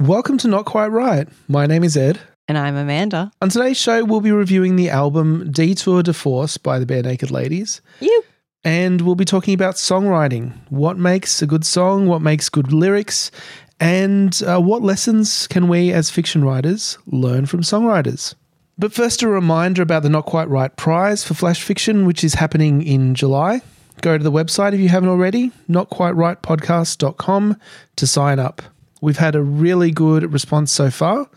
Welcome to Not Quite Right. My name is Ed. And I'm Amanda. On today's show, we'll be reviewing the album Detour de Force by the Barenaked Ladies. You. And we'll be talking about songwriting. What makes a good song? What makes good lyrics? And uh, what lessons can we as fiction writers learn from songwriters? But first, a reminder about the Not Quite Right prize for Flash Fiction, which is happening in July. Go to the website if you haven't already, notquiterightpodcast.com to sign up. We've had a really good response so far.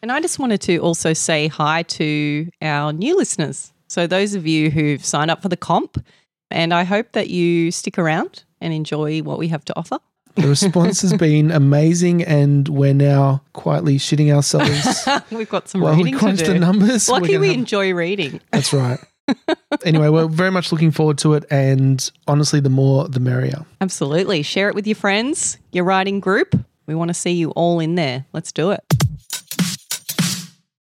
And I just wanted to also say hi to our new listeners. So, those of you who've signed up for the comp, and I hope that you stick around and enjoy what we have to offer. The response has been amazing, and we're now quietly shitting ourselves We've got some while we reading to crunch the numbers. Lucky we have- enjoy reading. That's right. anyway, we're very much looking forward to it, and honestly, the more the merrier. Absolutely. Share it with your friends, your writing group. We want to see you all in there. Let's do it.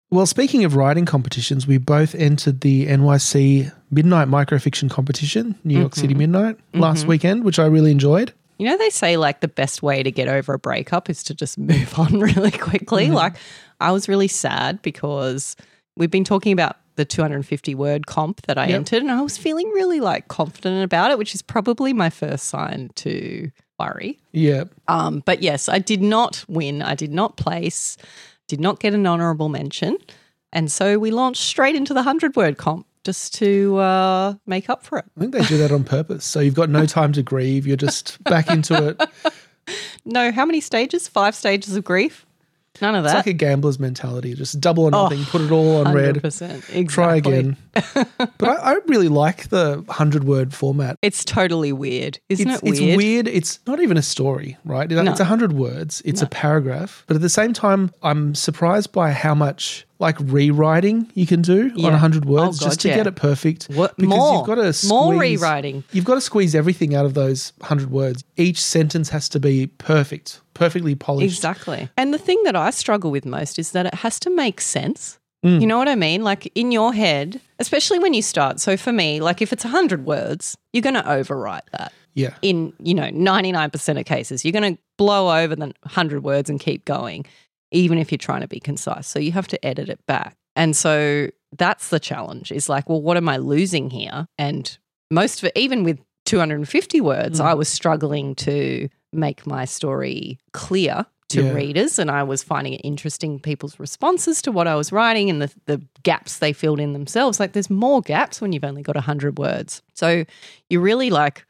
Well, speaking of writing competitions, we both entered the NYC Midnight Microfiction Competition, New York City mm-hmm. Midnight, last mm-hmm. weekend, which I really enjoyed. You know, they say like the best way to get over a breakup is to just move on really quickly. Like, I was really sad because we've been talking about the 250 word comp that I Yep. entered, and I was feeling really like confident about it, which is probably my first sign to worry. Yeah. Um, but yes, I did not win. I did not place, did not get an honorable mention. And so we launched straight into the 100 word comp just to uh, make up for it. I think they do that on purpose. So you've got no time to grieve. You're just back into it. No, how many stages? Five stages of grief? None of that. It's like a gambler's mentality. Just double or nothing, oh, put it all on red, 100%. Exactly. try again. but I, I really like the 100 word format. It's totally weird, isn't it's, it weird? it's weird. It's not even a story, right? It- It's a hundred words. It's a paragraph. But at the same time, I'm surprised by how much like rewriting you can do on Yeah. a hundred Oh, words God, just to yeah. get it perfect. What Because more? you've got to squeeze, More rewriting. You've got to squeeze everything out of those hundred words. Each sentence has to be perfect, perfectly polished. Exactly. And the thing that I struggle with most is that it has to make sense. Mm. You know what I mean? Like in your head, especially when you start. So for me, like if it's 100 words, you're going to overwrite that. Yeah. In, you know, 99% of cases, you're going to blow over the 100 words and keep going, even if you're trying to be concise. So you have to edit it back. And so that's the challenge is like, well, what am I losing here? And most of it, even with 250 words, Mm. I was struggling to make my story clear to Yeah. readers. And I was finding it interesting people's responses to what I was writing and the, the gaps they filled in themselves. Like there's more gaps when you've only got 100 words. So you're really like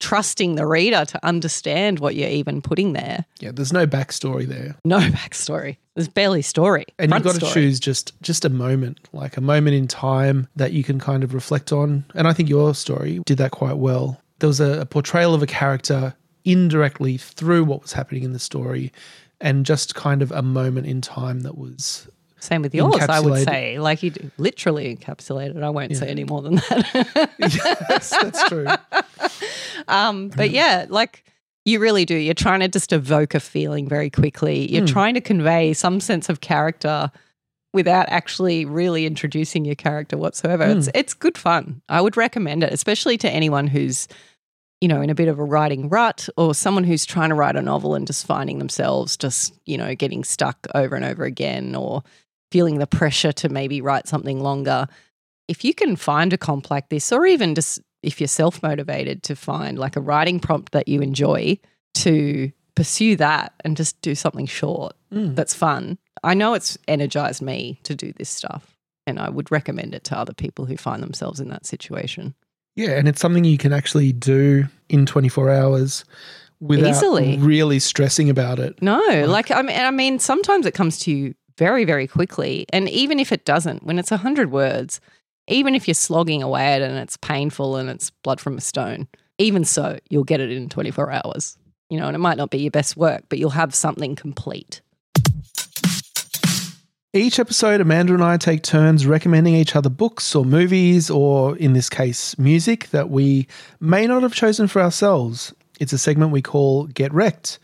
trusting the reader to understand what you're even putting there. Yeah. There's no backstory there. No backstory. There's barely story. And you've got to story. choose just just a moment, like a moment in time that you can kind of reflect on. And I think your story did that quite well. There was a, a portrayal of a character indirectly through what was happening in the story, and just kind of a moment in time that was Same with yours, I would say. Like you literally encapsulated. I won't say any more than that. yes, that's true. um, but yeah, like you really do. You're trying to just evoke a feeling very quickly. You're Hmm. trying to convey some sense of character without actually really introducing your character whatsoever. It's it's good fun. I would recommend it, especially to anyone who's you know in a bit of a writing rut or someone who's trying to write a novel and just finding themselves just you know getting stuck over and over again or feeling the pressure to maybe write something longer. If you can find a comp like this, or even just if you're self motivated to find like a writing prompt that you enjoy, to pursue that and just do something short Mm. that's fun. I know it's energized me to do this stuff, and I would recommend it to other people who find themselves in that situation. Yeah, and it's something you can actually do in 24 hours without Easily. really stressing about it. No, like I mean, I mean, sometimes it comes to you very, very quickly, and even if it doesn't, when it's a hundred words, even if you're slogging away at it and it's painful and it's blood from a stone, even so, you'll get it in 24 hours. You know, and it might not be your best work, but you'll have something complete. Each episode, Amanda and I take turns recommending each other books or movies, or in this case, music that we may not have chosen for ourselves. It's a segment we call Get Rec'd.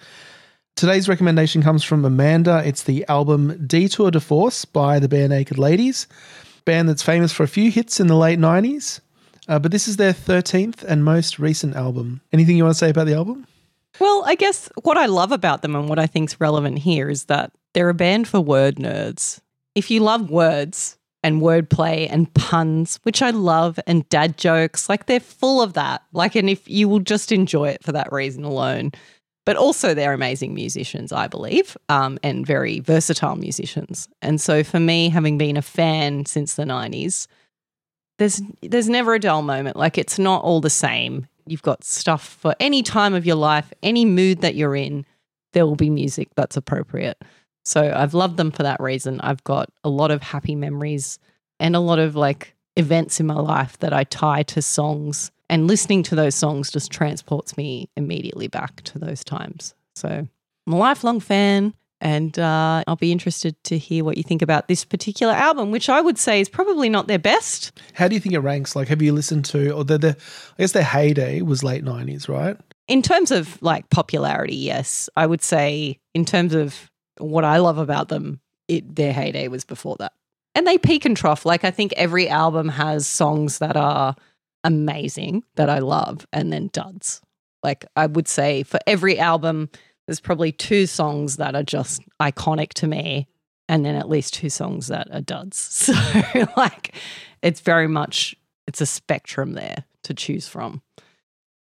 Today's recommendation comes from Amanda. It's the album Detour de Force by the Barenaked Ladies, band that's famous for a few hits in the late 90s. Uh, but this is their 13th and most recent album. Anything you want to say about the album? Well, I guess what I love about them and what I think's relevant here is that they're a band for word nerds. If you love words and wordplay and puns, which I love, and dad jokes, like they're full of that. Like, and if you will just enjoy it for that reason alone. But also, they're amazing musicians, I believe, um, and very versatile musicians. And so, for me, having been a fan since the 90s, there's there's never a dull moment. Like it's not all the same. You've got stuff for any time of your life, any mood that you're in. There will be music that's appropriate. So I've loved them for that reason. I've got a lot of happy memories and a lot of like events in my life that I tie to songs. And listening to those songs just transports me immediately back to those times. So I'm a lifelong fan. And uh, I'll be interested to hear what you think about this particular album, which I would say is probably not their best. How do you think it ranks? Like, have you listened to, or the, the I guess their heyday was late 90s, right? In terms of like popularity, yes. I would say, in terms of what I love about them, it, their heyday was before that. And they peak and trough. Like, I think every album has songs that are amazing that I love and then duds. Like, I would say for every album, there's probably two songs that are just iconic to me and then at least two songs that are duds so like it's very much it's a spectrum there to choose from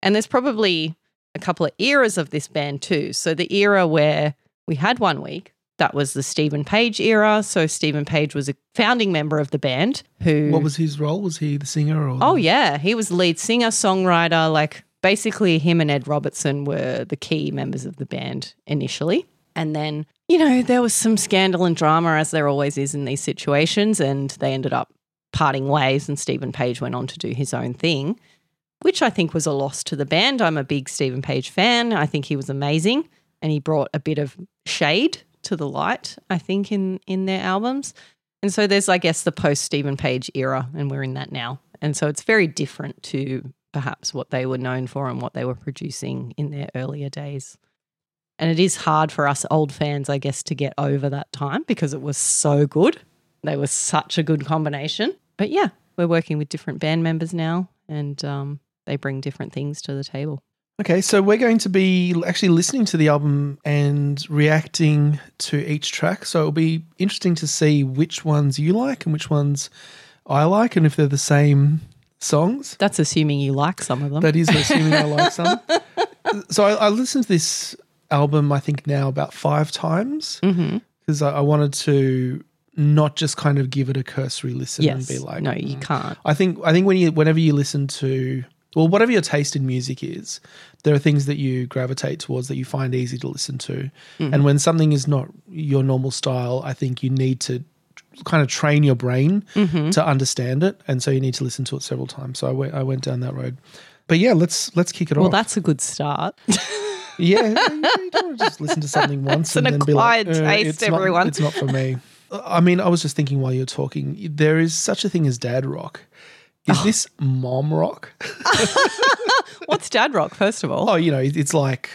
and there's probably a couple of eras of this band too so the era where we had one week that was the Steven Page era. So Steven Page was a founding member of the band who What was his role? Was he the singer or? Oh yeah, he was lead singer, songwriter, like basically him and Ed Robertson were the key members of the band initially. And then, you know, there was some scandal and drama as there always is in these situations and they ended up parting ways and Steven Page went on to do his own thing, which I think was a loss to the band. I'm a big Steven Page fan. I think he was amazing and he brought a bit of shade to the light, I think in in their albums. And so there's I guess the post Steven Page era and we're in that now. And so it's very different to perhaps what they were known for and what they were producing in their earlier days. And it is hard for us old fans, I guess, to get over that time because it was so good. They were such a good combination. But yeah, we're working with different band members now and um, they bring different things to the table. Okay, so we're going to be actually listening to the album and reacting to each track. So it'll be interesting to see which ones you like and which ones I like, and if they're the same songs. That's assuming you like some of them. That is assuming I like some. So I, I listened to this album, I think now about five times because I, I wanted to not just kind of give it a cursory listen and be like, no, you "Mm." can't. I think I think when you whenever you listen to well, whatever your taste in music is, there are things that you gravitate towards that you find easy to listen to. And when something is not your normal style, I think you need to kind of train your brain to understand it, and so you need to listen to it several times. So I went I went down that road. But yeah, let's let's kick it Well, off. Well, that's a good start. yeah, you, don't just listen to something once an and then be like, "Uh, taste, it's not- everyone." it's not for me. I mean, I was just thinking while you're talking, there is such a thing as dad rock. Oh. Is this mom rock? What's dad rock, first of all? Oh, you know, it's like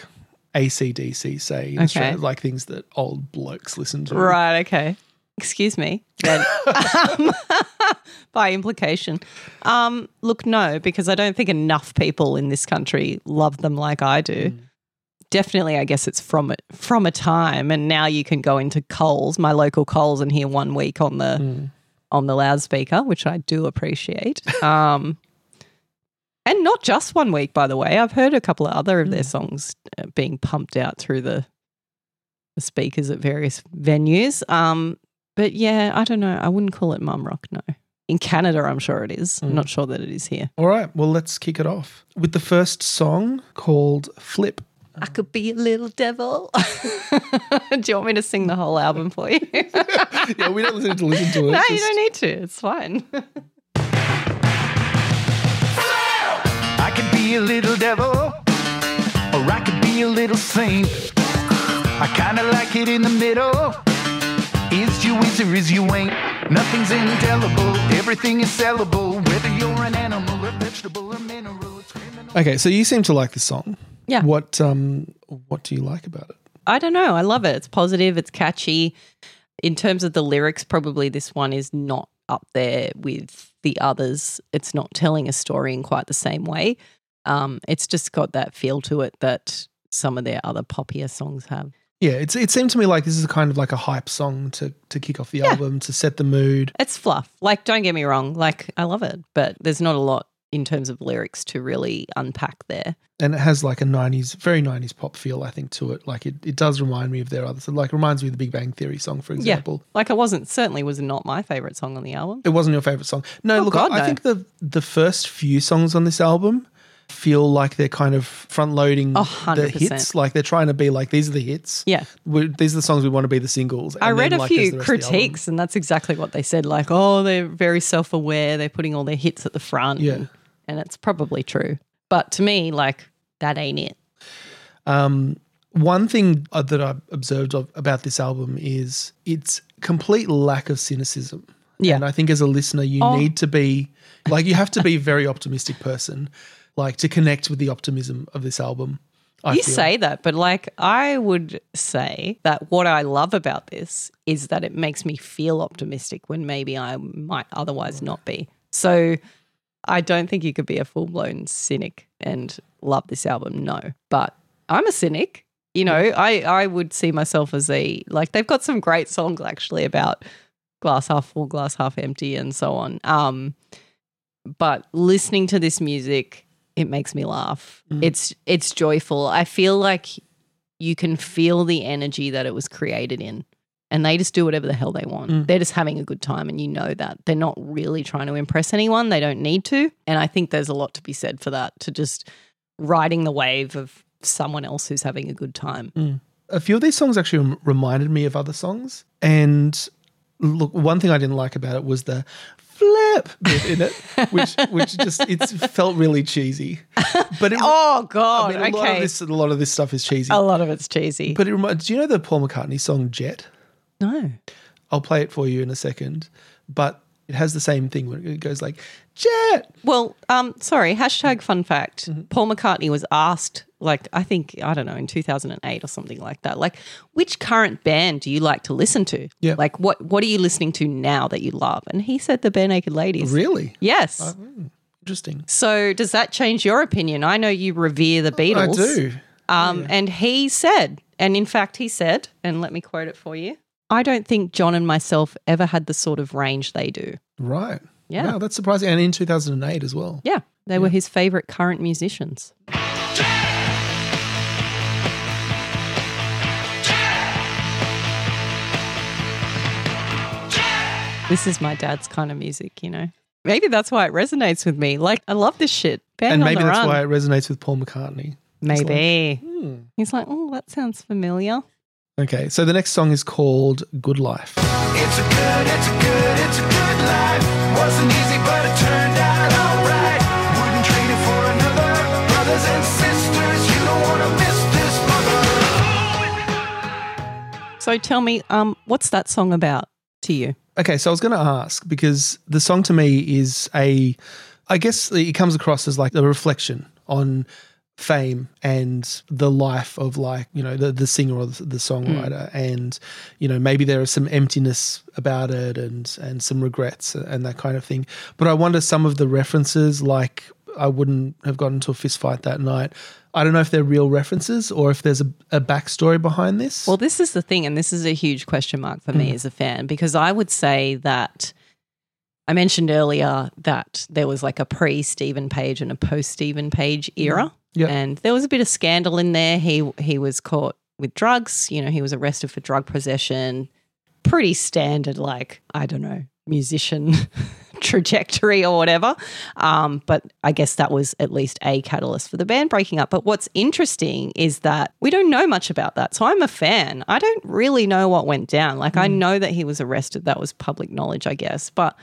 ACDC, say, Okay. Like things that old blokes listen to. Right, okay. Excuse me. Then, um, by implication. Um, look, no, because I don't think enough people in this country love them like I do. Definitely, I guess it's from a, from a time, and now you can go into Coles, my local Coles, and hear one week on the on the loudspeaker, which I do appreciate. Um, and not just one week, by the way. I've heard a couple of other of their songs uh, being pumped out through the the speakers at various venues. Um, but yeah, I don't know. I wouldn't call it mum rock. No, in Canada, I'm sure it is. I'm not sure that it is here. All right, well, let's kick it off with the first song called Flip. I could be a little devil. Do you want me to sing the whole album for you? yeah, we don't listen to listen to it. no, it's you don't need to. It's fine. I could be a little devil, or I could be a little saint. I kinda like it in the middle. Is you is or is you ain't? Nothing's indelible, everything is sellable. Whether you're an animal, a vegetable, or mineral, it's criminal. Okay, so you seem to like this song. Yeah. What um what do you like about it? I don't know. I love it. It's positive, it's catchy. In terms of the lyrics, probably this one is not up there with the others. It's not telling a story in quite the same way. Um, it's just got that feel to it that some of their other poppier songs have. Yeah, it's it seemed to me like this is kind of like a hype song to to kick off the Yeah. album to set the mood. It's fluff. Like, don't get me wrong. Like, I love it, but there's not a lot in terms of lyrics to really unpack there. and it has like a 90s very 90s pop feel i think to it like it, it does remind me of their other so like reminds me of the big bang theory song for example Yeah. Like, it wasn't certainly was not my favorite song on the album. it wasn't your favorite song no Oh, look God, I, I think the the first few songs on this album feel like they're kind of front loading Oh, the hits like they're trying to be like these are the hits Yeah. we these are the songs we want to be the singles I read then, a like, few the rest of the album. critiques, and that's exactly what they said. Like, oh, they're very self aware. They're putting all their hits at the front. Yeah. And, and it's probably true. But to me, like, that ain't it. Um, one thing uh, that I've observed of, about this album is its complete lack of cynicism. Yeah. And I think as a listener, you Oh. need to be like, you have to be a very optimistic person, like to connect with the optimism of this album. I you feel. say that, but like, I would say that what I love about this is that it makes me feel optimistic when maybe I might otherwise not be. So I don't think you could be a full blown cynic and love this album. No. But I'm a cynic. You know, I, I would see myself as a, like, they've got some great songs actually about glass half full, glass half empty, and so on. Um, but listening to this music, it makes me laugh. Mm. It's it's joyful. I feel like you can feel the energy that it was created in. And they just do whatever the hell they want. Mm. They're just having a good time and you know that. They're not really trying to impress anyone. They don't need to. And I think there's a lot to be said for that, to just riding the wave of someone else who's having a good time. a few of these songs actually reminded me of other songs. And look, one thing I didn't like about it was the flip bit in it, which which just it felt really cheesy. But it, Oh I god, mean, a lot of okay. this a lot of this stuff is cheesy. a lot of it's cheesy. But it reminds. Do you know the Paul McCartney song "Jet"? No. I'll play it for you in a second. But it has the same thing when it goes like "Jet." Well, um, sorry, hashtag fun fact. Mm-hmm. Paul McCartney was asked, like, I think, I don't know, in 2008 or something like that, like, which current band do you like to listen to? Yeah. Like, what, what are you listening to now that you love? And he said the Barenaked Ladies. Really Yes. interesting. so does that change your opinion? I know you revere the Beatles. I do. Um, And he said, and in fact, he said, and let me quote it for you I don't think John and myself ever had the sort of range they do. Right. Yeah. Wow, that's surprising. And in 2008 as well. Yeah. They were his favorite current musicians. This is my dad's kind of music, you know. Maybe that's why it resonates with me. Like, I love this shit. Band and maybe that's run. why it resonates with Paul McCartney. Maybe. Hmm. He's like, oh, that sounds familiar. Okay, so the next song is called Good Life. It's a good, it's a good, it's a good life. Wasn't easy, but it turned out alright. Wouldn't trade it for another. Brothers and sisters, you don't wanna miss this mother. So tell me, um, what's that song about to you? Okay, so I was going to ask because the song to me is a, I guess it comes across as like a reflection on fame and the life of like you know the the singer or the, the songwriter. Hmm. And you know maybe there is some emptiness about it and and some regrets and that kind of thing. But i wonder some of the references like i wouldn't have gotten into a fist fight that night. I don't know if they're real references or if there's a, a backstory behind this. Well, this is the thing, and this is a huge question mark for me hmm. as a fan because I would say that I mentioned earlier that there was like a pre Steven Page and a post Steven Page era. Hmm. Yeah. And there was a bit of scandal in there. He he was caught with drugs, you know, he was arrested for drug possession. Pretty standard, like, I don't know, musician trajectory or whatever. Um, but I guess that was at least a catalyst for the band breaking up. But what's interesting is that we don't know much about that. So I'm a fan. I don't really know what went down. Like, I know that he was arrested. That was public knowledge, I guess. But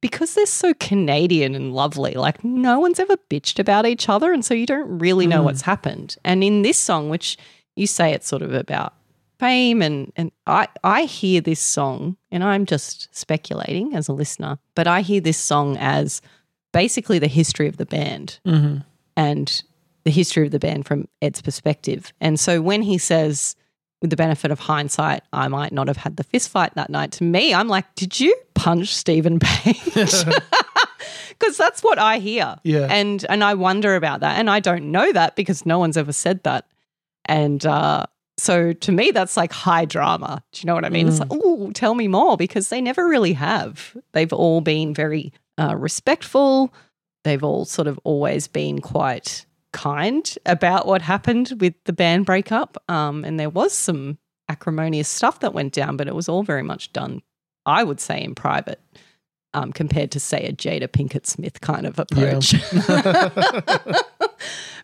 because they're so Canadian and lovely, like, no one's ever bitched about each other. And so you don't really know what's happened. And in this song, which you say it's sort of about fame and and I I hear this song and I'm just speculating as a listener, but I hear this song as basically the history of the band Mhm. and the history of the band from Ed's perspective. And so when he says with the benefit of hindsight, I might not have had the fist fight that night. To me, I'm like, did you punch Steven Page? Because that's what I hear. Yeah. And and I wonder about that. And I don't know that because no one's ever said that. And uh, so to me, that's like high drama. Do you know what I mean? It's like, oh, tell me more because they never really have. They've all been very uh, respectful. They've all sort of always been quite kind about what happened with the band breakup. Um, and there was some acrimonious stuff that went down, but it was all very much done, I would say, in private. Um, compared to say a Jada Pinkett Smith kind of approach.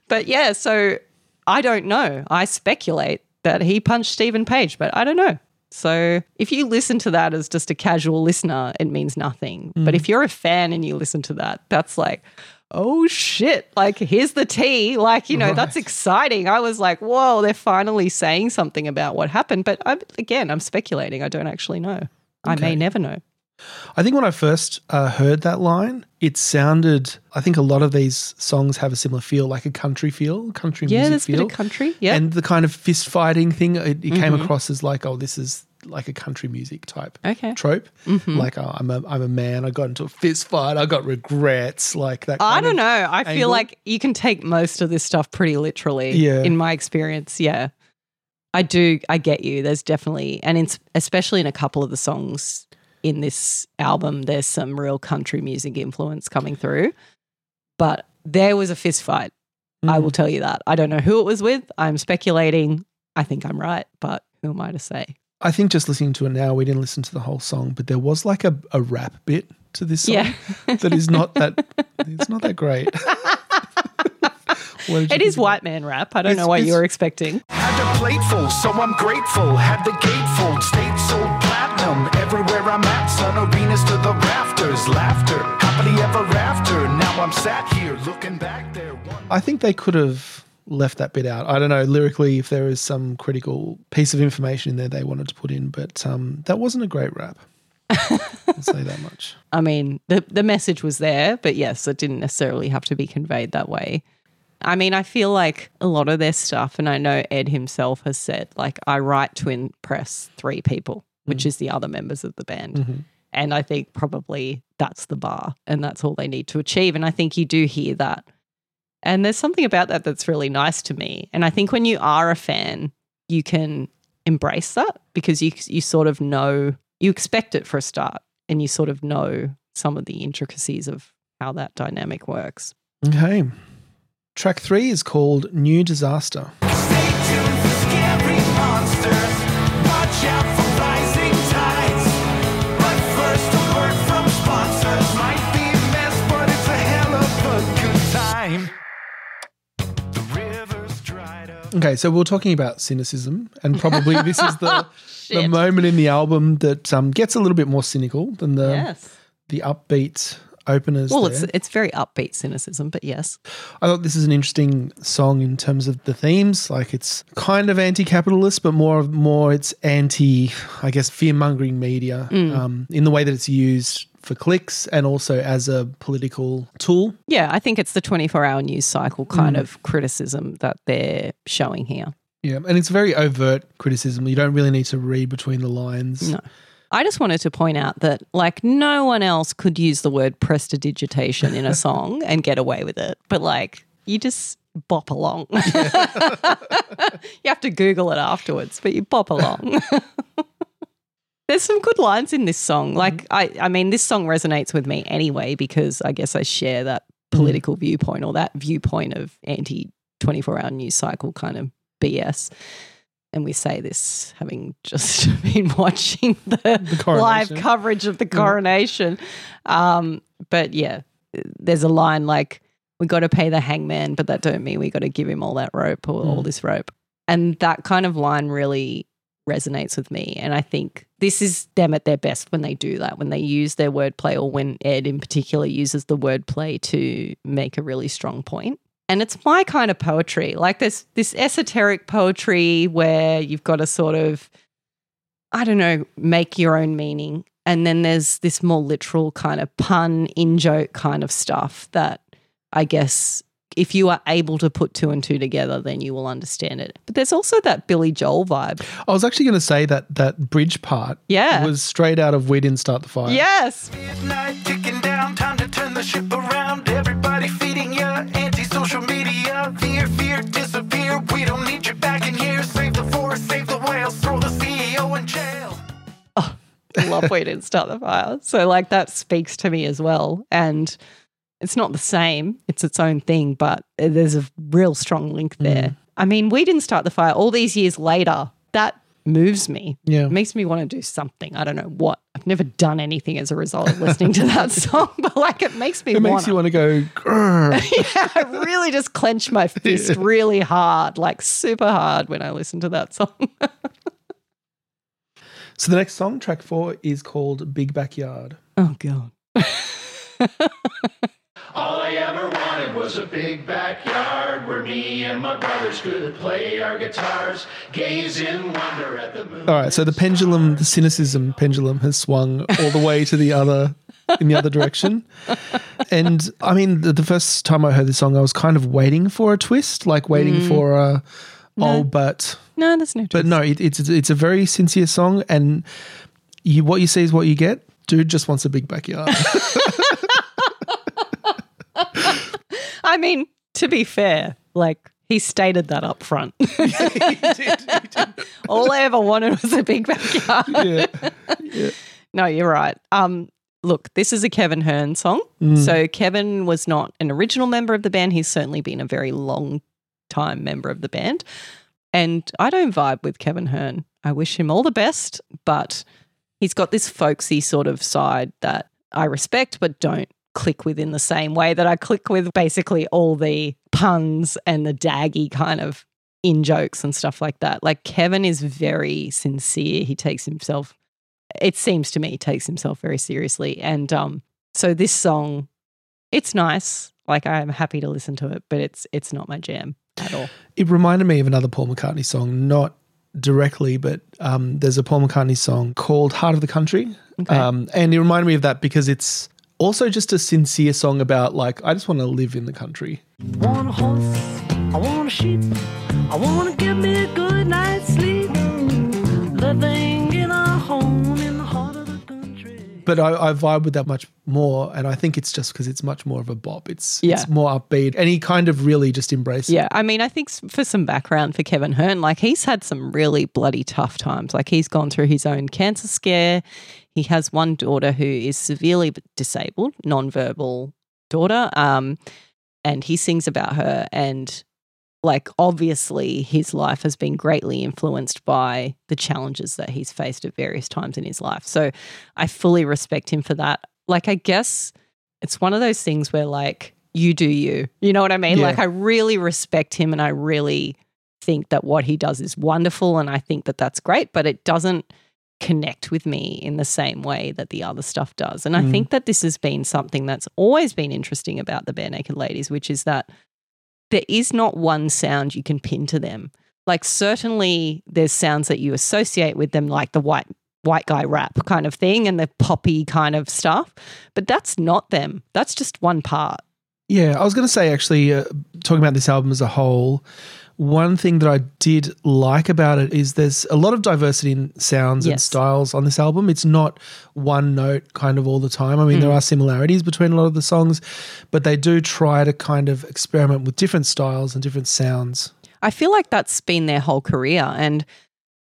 but yeah, so I don't know. I speculate that he punched Steven Page, but I don't know. So if you listen to that as just a casual listener, it means nothing. But if you're a fan and you listen to that, that's like, oh shit, like here's the tea. Like, you know, that's exciting. I was like, whoa, they're finally saying something about what happened. But I'm, again, I'm speculating. I don't actually know. I may never know. I think when I first uh, heard that line, it sounded. I think a lot of these songs have a similar feel, like a country feel, country Yeah, music feel. bit of country. Yeah. Mm-hmm. And the kind of fist fighting thing, it, it came across as like, oh, this is like a country music type Okay. Mm-hmm. trope. Like, oh, I'm a, I'm a man. I got into a fist fight. I got regrets. Like that. I don't know. I angle. feel like you can take most of this stuff pretty literally. Yeah. In my experience, yeah, I do. I get you. There's definitely, and in, especially in a couple of the songs in this album, there's some real country music influence coming through. But there was a fist fight. I Mm. will tell you that. I don't know who it was with. I'm speculating. I think I'm right, but who am I to say? I think just listening to it now, we didn't listen to the whole song, but there was like a, a rap bit to this song Yeah. that is not that. It's not that great. What did you It is think about white man rap. I don't It's- know what you were expecting. Had a plate full, so I'm grateful. Had the gate full, state sold platinum. Everywhere I'm at, sun arenas to the rafters. Laughter, happily ever after. Now I'm sat here looking back there. One I think they could have left that bit out. I don't know lyrically if there is some critical piece of information in there they wanted to put in, but um, that wasn't a great rap. I'll say that much. I mean, the the message was there, but yes, it didn't necessarily have to be conveyed that way. I mean, I feel like a lot of their stuff, and I know Ed himself has said, like, I write to impress three people, which is the other members of the band. And I think probably that's the bar and that's all they need to achieve. And I think you do hear that. And there's something about that that's really nice to me. And I think when you are a fan, you can embrace that because you you sort of know you expect it for a start and you sort of know some of the intricacies of how that dynamic works. Okay. Track three is called New Disaster. Stay tuned for scary monsters. Watch out for rising tides. But first, a word from sponsors. Might be a mess, but it's a hell of a good time. Okay, so we we're talking about cynicism, and probably this is the, the moment in the album that um, gets a little bit more cynical than the yes. the upbeat openers. Well, there. it's it's very upbeat cynicism, but yes. I thought this is an interesting song in terms of the themes. Like it's kind of anti-capitalist, but more more it's anti, I guess, fear-mongering media Mm. um, in the way that it's used for clicks and also as a political tool. Yeah, I think it's the 24 hour news cycle kind Mm. of criticism that they're showing here. Yeah, and it's very overt criticism. You don't really need to read between the lines. No. I just wanted to point out that, like, no one else could use the word prestidigitation in a song and get away with it. But, like, you just bop along. you have to Google it afterwards, but you bop along. There's some good lines in this song. Mm-hmm. Like, I, I mean, this song resonates with me anyway because I guess I share that mm-hmm. political viewpoint or that viewpoint of anti 24 hour news cycle kind of BS. And we say this having just been watching the, live coverage of the mm-hmm. coronation. Um, but yeah, there's a line like, we got to pay the hangman, but that don't mean we got to give him all that rope or all mm. this rope. And that kind of line really resonates with me. And I think this is them at their best when they do that, when they use their wordplay, or when Ed in particular uses the wordplay to make a really strong point. And it's my kind of poetry. Like this this esoteric poetry where you've got to sort of, I don't know, make your own meaning. And then there's this more literal kind of pun, in joke kind of stuff that I guess if you are able to put two and two together, then you will understand it. But there's also that Billy Joel vibe. I was actually going to say that that bridge part Yeah. was straight out of We Didn't Start the Fire. Yes. Midnight ticking down, time to turn the ship around. Everybody feeding ya anti-social media. Fear, fear, disappear. We don't need you back in here. Save the forest, save the whales, throw the CEO in jail. Oh, love we didn't start the fire. So like that speaks to me as well. And it's not the same, it's its own thing, but there's a real strong link mm. there. I mean, we didn't start the fire all these years later. That moves me. Yeah. It makes me want to do something. I don't know what. I've never done anything as a result of listening to that song, but like it makes me It makes wanna. you want to go, yeah, I really just clench my fist really hard, like super hard when I listen to that song. So the next song, track four, is called Big Backyard. oh god. All I ever wanted was a big backyard where me and my brothers could play our guitars, gaze in wonder at the moon. All right, so the pendulum, the cynicism pendulum has swung all the way to the other in the other direction. And I mean, the, the first time I heard this song, I was kind of waiting for a twist, like waiting Mm. for a oh, but No, there's no twist. but no, it, it's it's a very sincere song, and you what you see is what you get. Dude just wants a big backyard. I mean, to be fair, like he stated that up front. All I ever wanted was a big backyard. yeah. No, you're right. Um, look, this is a Kevin Hearn song. So Kevin was not an original member of the band. He's certainly been a very long time member of the band. And I don't vibe with Kevin Hearn. I wish him all the best, but he's got this folksy sort of side that I respect, but don't click with in the same way that I click with basically all the puns and the daggy kind of in jokes and stuff like that. Like Kevin is very sincere. He takes himself, it seems to me, takes himself very seriously. And um, so this song, it's nice. Like I'm happy to listen to it, but it's it's not my jam at all. It reminded me of another Paul McCartney song, not directly, but um, there's a Paul McCartney song called Heart of the Country. Okay. Um, and it reminded me of that because it's also just a sincere song about, like, I just want to live in the country. want a horse, I want a sheep, I want to give me a good night's sleep. Living in a home in the heart of the country. But I, I vibe with that much more. And I think it's just because it's much more of a bop. It's, Yeah. it's more upbeat. And he kind of really just embraced it. Yeah, I mean, I think for some background for Kevin Hearn, like he's had some really bloody tough times. Like he's gone through his own cancer scare. He has one daughter who is severely disabled, nonverbal daughter, um, and he sings about her. And like, obviously, his life has been greatly influenced by the challenges that he's faced at various times in his life. So I fully respect him for that. Like, I guess it's one of those things where like you do you. You know what I mean? Yeah. Like I really respect him and I really think that what he does is wonderful and I think that that's great, but it doesn't connect with me in the same way that the other stuff does. And I think that this has been something that's always been interesting about the Barenaked Ladies, which is that there is not one sound you can pin to them. Like certainly there's sounds that you associate with them, like the white white guy rap kind of thing and the poppy kind of stuff, but that's not them. That's just one part. Yeah, I was going to say actually, uh, talking about this album as a whole, one thing that I did like about it is there's a lot of diversity in sounds and styles on this album. It's not one note kind of all the time. I mean, Mm. there are similarities between a lot of the songs, but they do try to kind of experiment with different styles and different sounds. I feel like that's been their whole career and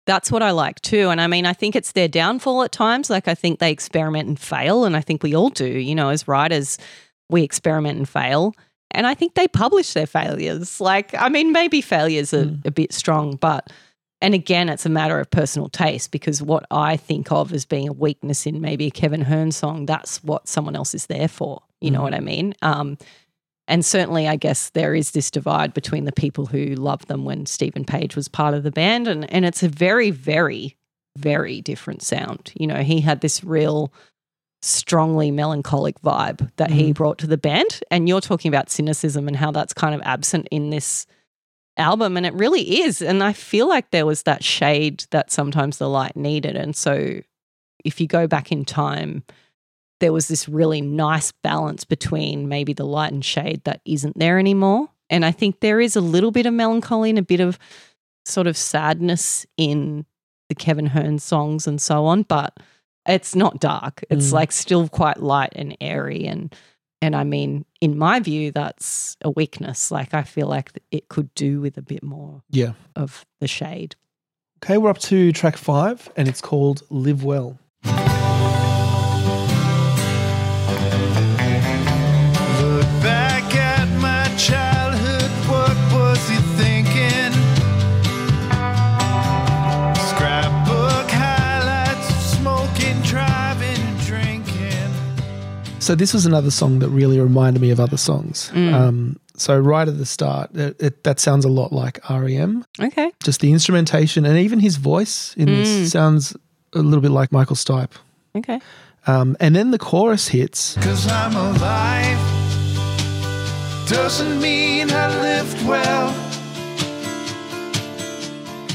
that's what I like too. And I mean, I think it's their downfall at times. Like I think they experiment and fail and I think we all do, you know, as writers, we experiment and fail. And I think they publish their failures. Like, I mean, maybe failures are a bit strong, but and again, it's a matter of personal taste because what I think of as being a weakness in maybe a Kevin Hearn song, that's what someone else is there for. You know what I mean? Um, and certainly, I guess there is this divide between the people who loved them when Steven Page was part of the band, and and it's a very, very, very different sound. You know, he had this real strongly melancholic vibe that he mm. brought to the band, and you're talking about cynicism and how that's kind of absent in this album, and it really is. And I feel like there was that shade that sometimes the light needed, and so if you go back in time there was this really nice balance between maybe the light and shade that isn't there anymore. And I think there is a little bit of melancholy and a bit of sort of sadness in the Kevin Hearn songs and so on, but it's not dark. It's Mm. like still quite light and airy and and I mean, in my view, that's a weakness. Like I feel like it could do with a bit more Yeah. of the shade. Okay, we're up to track five, and it's called Live Well. So this was another song that really reminded me of other songs. Mm. Um, so right at the start, it, it, that sounds a lot like REM. Okay. Just the instrumentation and even his voice in Mm. this sounds a little bit like Michael Stipe. Okay. Um, and then the chorus hits. Cause I'm alive. Doesn't mean I lived well.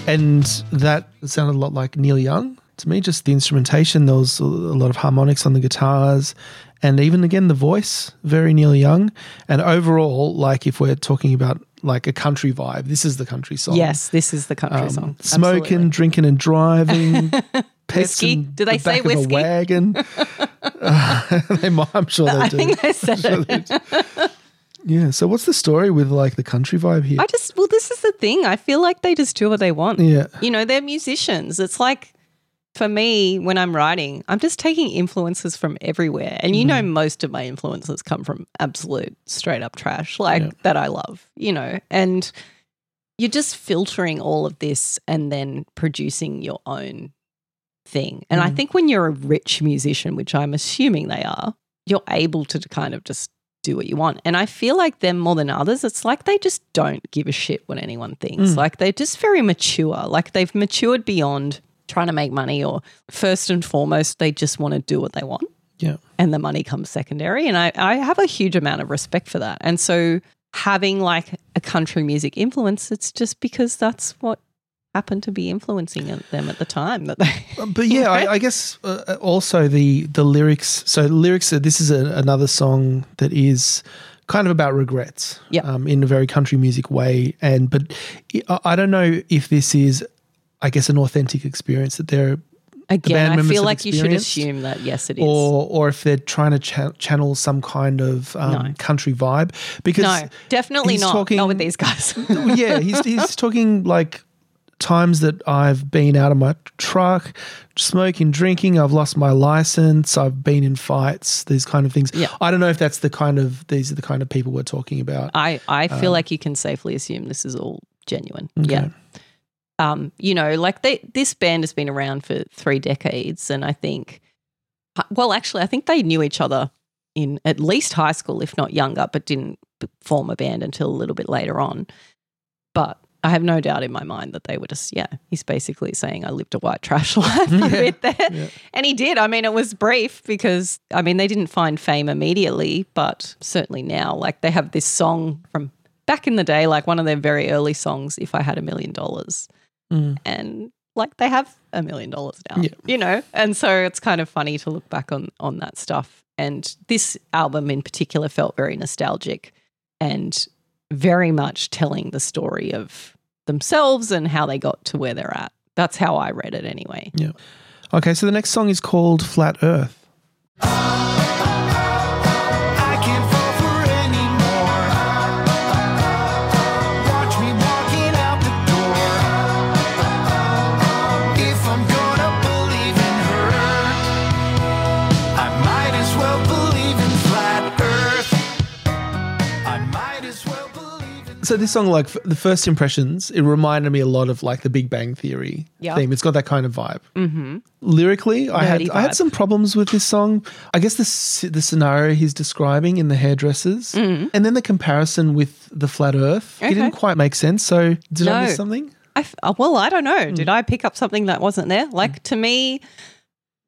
And that sounded a lot like Neil Young to me, just the instrumentation. There was a lot of harmonics on the guitars. And even again, the voice, very Neil Young. And overall, like if we're talking about like a country vibe, this is the country song. Yes, this is the country Um, song. Smoking, drinking, and driving. Whiskey? Do they the say back of a whiskey? wagon. Uh, they might, I'm sure they I do. think they said Sure it. they do. Yeah. So what's the story with like the country vibe here? I just, well, this is the thing. I feel like they just do what they want. yeah. You know, they're musicians. It's like, for me, when I'm writing, I'm just taking influences from everywhere. And you know, Mm-hmm. most of my influences come from absolute straight up trash, like Yeah. that I love, you know, and you're just filtering all of this and then producing your own thing. And I Mhm. think when you're a rich musician, which I'm assuming they are, you're able to kind of just do what you want. And I feel like them more than others, it's like they just don't give a shit what anyone thinks. Mm. Like they're just very mature. Like they've matured beyond trying to make money or first and foremost, they just want to do what they want Yeah. and the money comes secondary. And I, I have a huge amount of respect for that. And so having like a country music influence, it's just because that's what happened to be influencing them at the time that they Uh, But yeah, I, I guess uh, also the the lyrics. So lyrics. Uh, this is a, another song that is kind of about regrets. Yep. Um, in a very country music way, and but I don't know if this is, I guess, an authentic experience that they're again I feel like you should assume that yes it is. or or if they're trying to cha- channel some kind of um, No. country vibe. Because no, definitely not. talking- not with these guys. yeah, he's he's talking like times that I've been out of my truck, smoking, drinking. I've lost my license. I've been in fights. These kind of things. Yeah. I don't know if that's the kind of these are the kind of people we're talking about. I, I feel Um, like you can safely assume this is all genuine. Okay. Yeah. Um, you know, like they this band has been around for three decades, and I think, well, actually, I think they knew each other in at least high school, if not younger, but didn't form a band until a little bit later on. But I have no doubt in my mind that they were just, yeah, he's basically saying, I lived a white trash life a bit there. yeah. And he did. I mean, it was brief because, I mean, they didn't find fame immediately, but certainly now, like they have this song from back in the day, like one of their very early songs, If I Had a Million Dollars. Mm. And like they have a million dollars now, Yeah. you know? And so it's kind of funny to look back on, on that stuff. And this album in particular felt very nostalgic and very much telling the story of themselves and how they got to where they're at. That's how I read it anyway. Yeah. Okay, so the next song is called Flat Earth. So this song, like the first impressions, it reminded me a lot of like the Big Bang Theory Yeah. theme. It's got that kind of vibe. Mm-hmm. Lyrically, I had Nerdy I had some problems with this song. I guess the the scenario he's describing in the hairdressers, and then the comparison with the flat Earth, it Mm. Didn't quite make sense. So did I miss something? I f- uh, well, I don't know. Hmm. Did I pick up something that wasn't there? Like to me,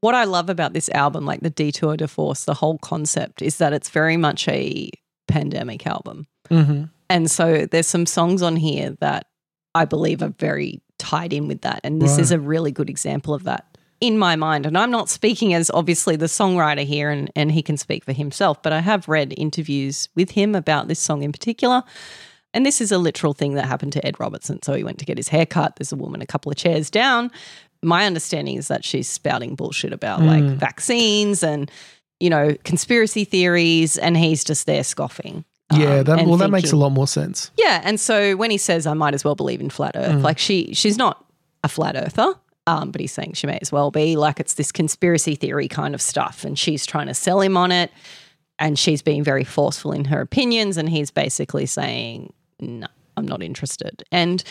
what I love about this album, like the Detour de Force, the whole concept is that it's very much a pandemic album. Mm-hmm. And so there's some songs on here that I believe are very tied in with that. And this is a really good example of that. in my mind, and I'm not speaking as obviously the songwriter here, and, and he can speak for himself, but I have read interviews with him about this song in particular. And this is a literal thing that happened to Ed Robertson. So he went to get his hair cut. There's a woman a couple of chairs down. My understanding is that she's spouting bullshit about like hmm. vaccines and, you know, conspiracy theories, and he's just there scoffing. Yeah, um, that, and well, that makes a lot more sense. yeah, and so when he says I might as well believe in flat Earth, like she she's not a flat earther, um, but he's saying she may as well be. Like it's this conspiracy theory kind of stuff, and she's trying to sell him on it, and she's being very forceful in her opinions, and he's basically saying no, I'm not interested. And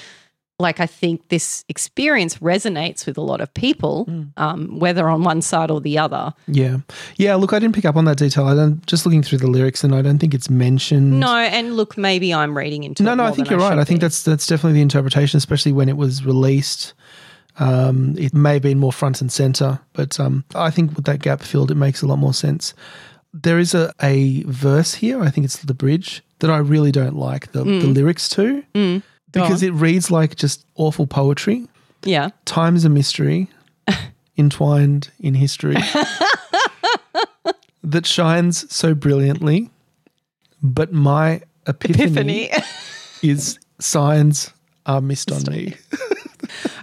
like I think this experience resonates with a lot of people, um, whether on one side or the other. Yeah, yeah. Look, I didn't pick up on that detail. I don't just looking through the lyrics, and I don't think it's mentioned. No, and look, maybe I'm reading into no, it no. No, I think you're right. I think be. that's that's definitely the interpretation, especially when it was released. Um, it may have been more front and center, but um, I think with that gap filled, it makes a lot more sense. There is a, a verse here. I think it's the bridge that I really don't like the, the lyrics to because it reads like just awful poetry. yeah. Time is a mystery entwined in history that shines so brilliantly. But my epiphany, Epiphany. is signs are missed on me.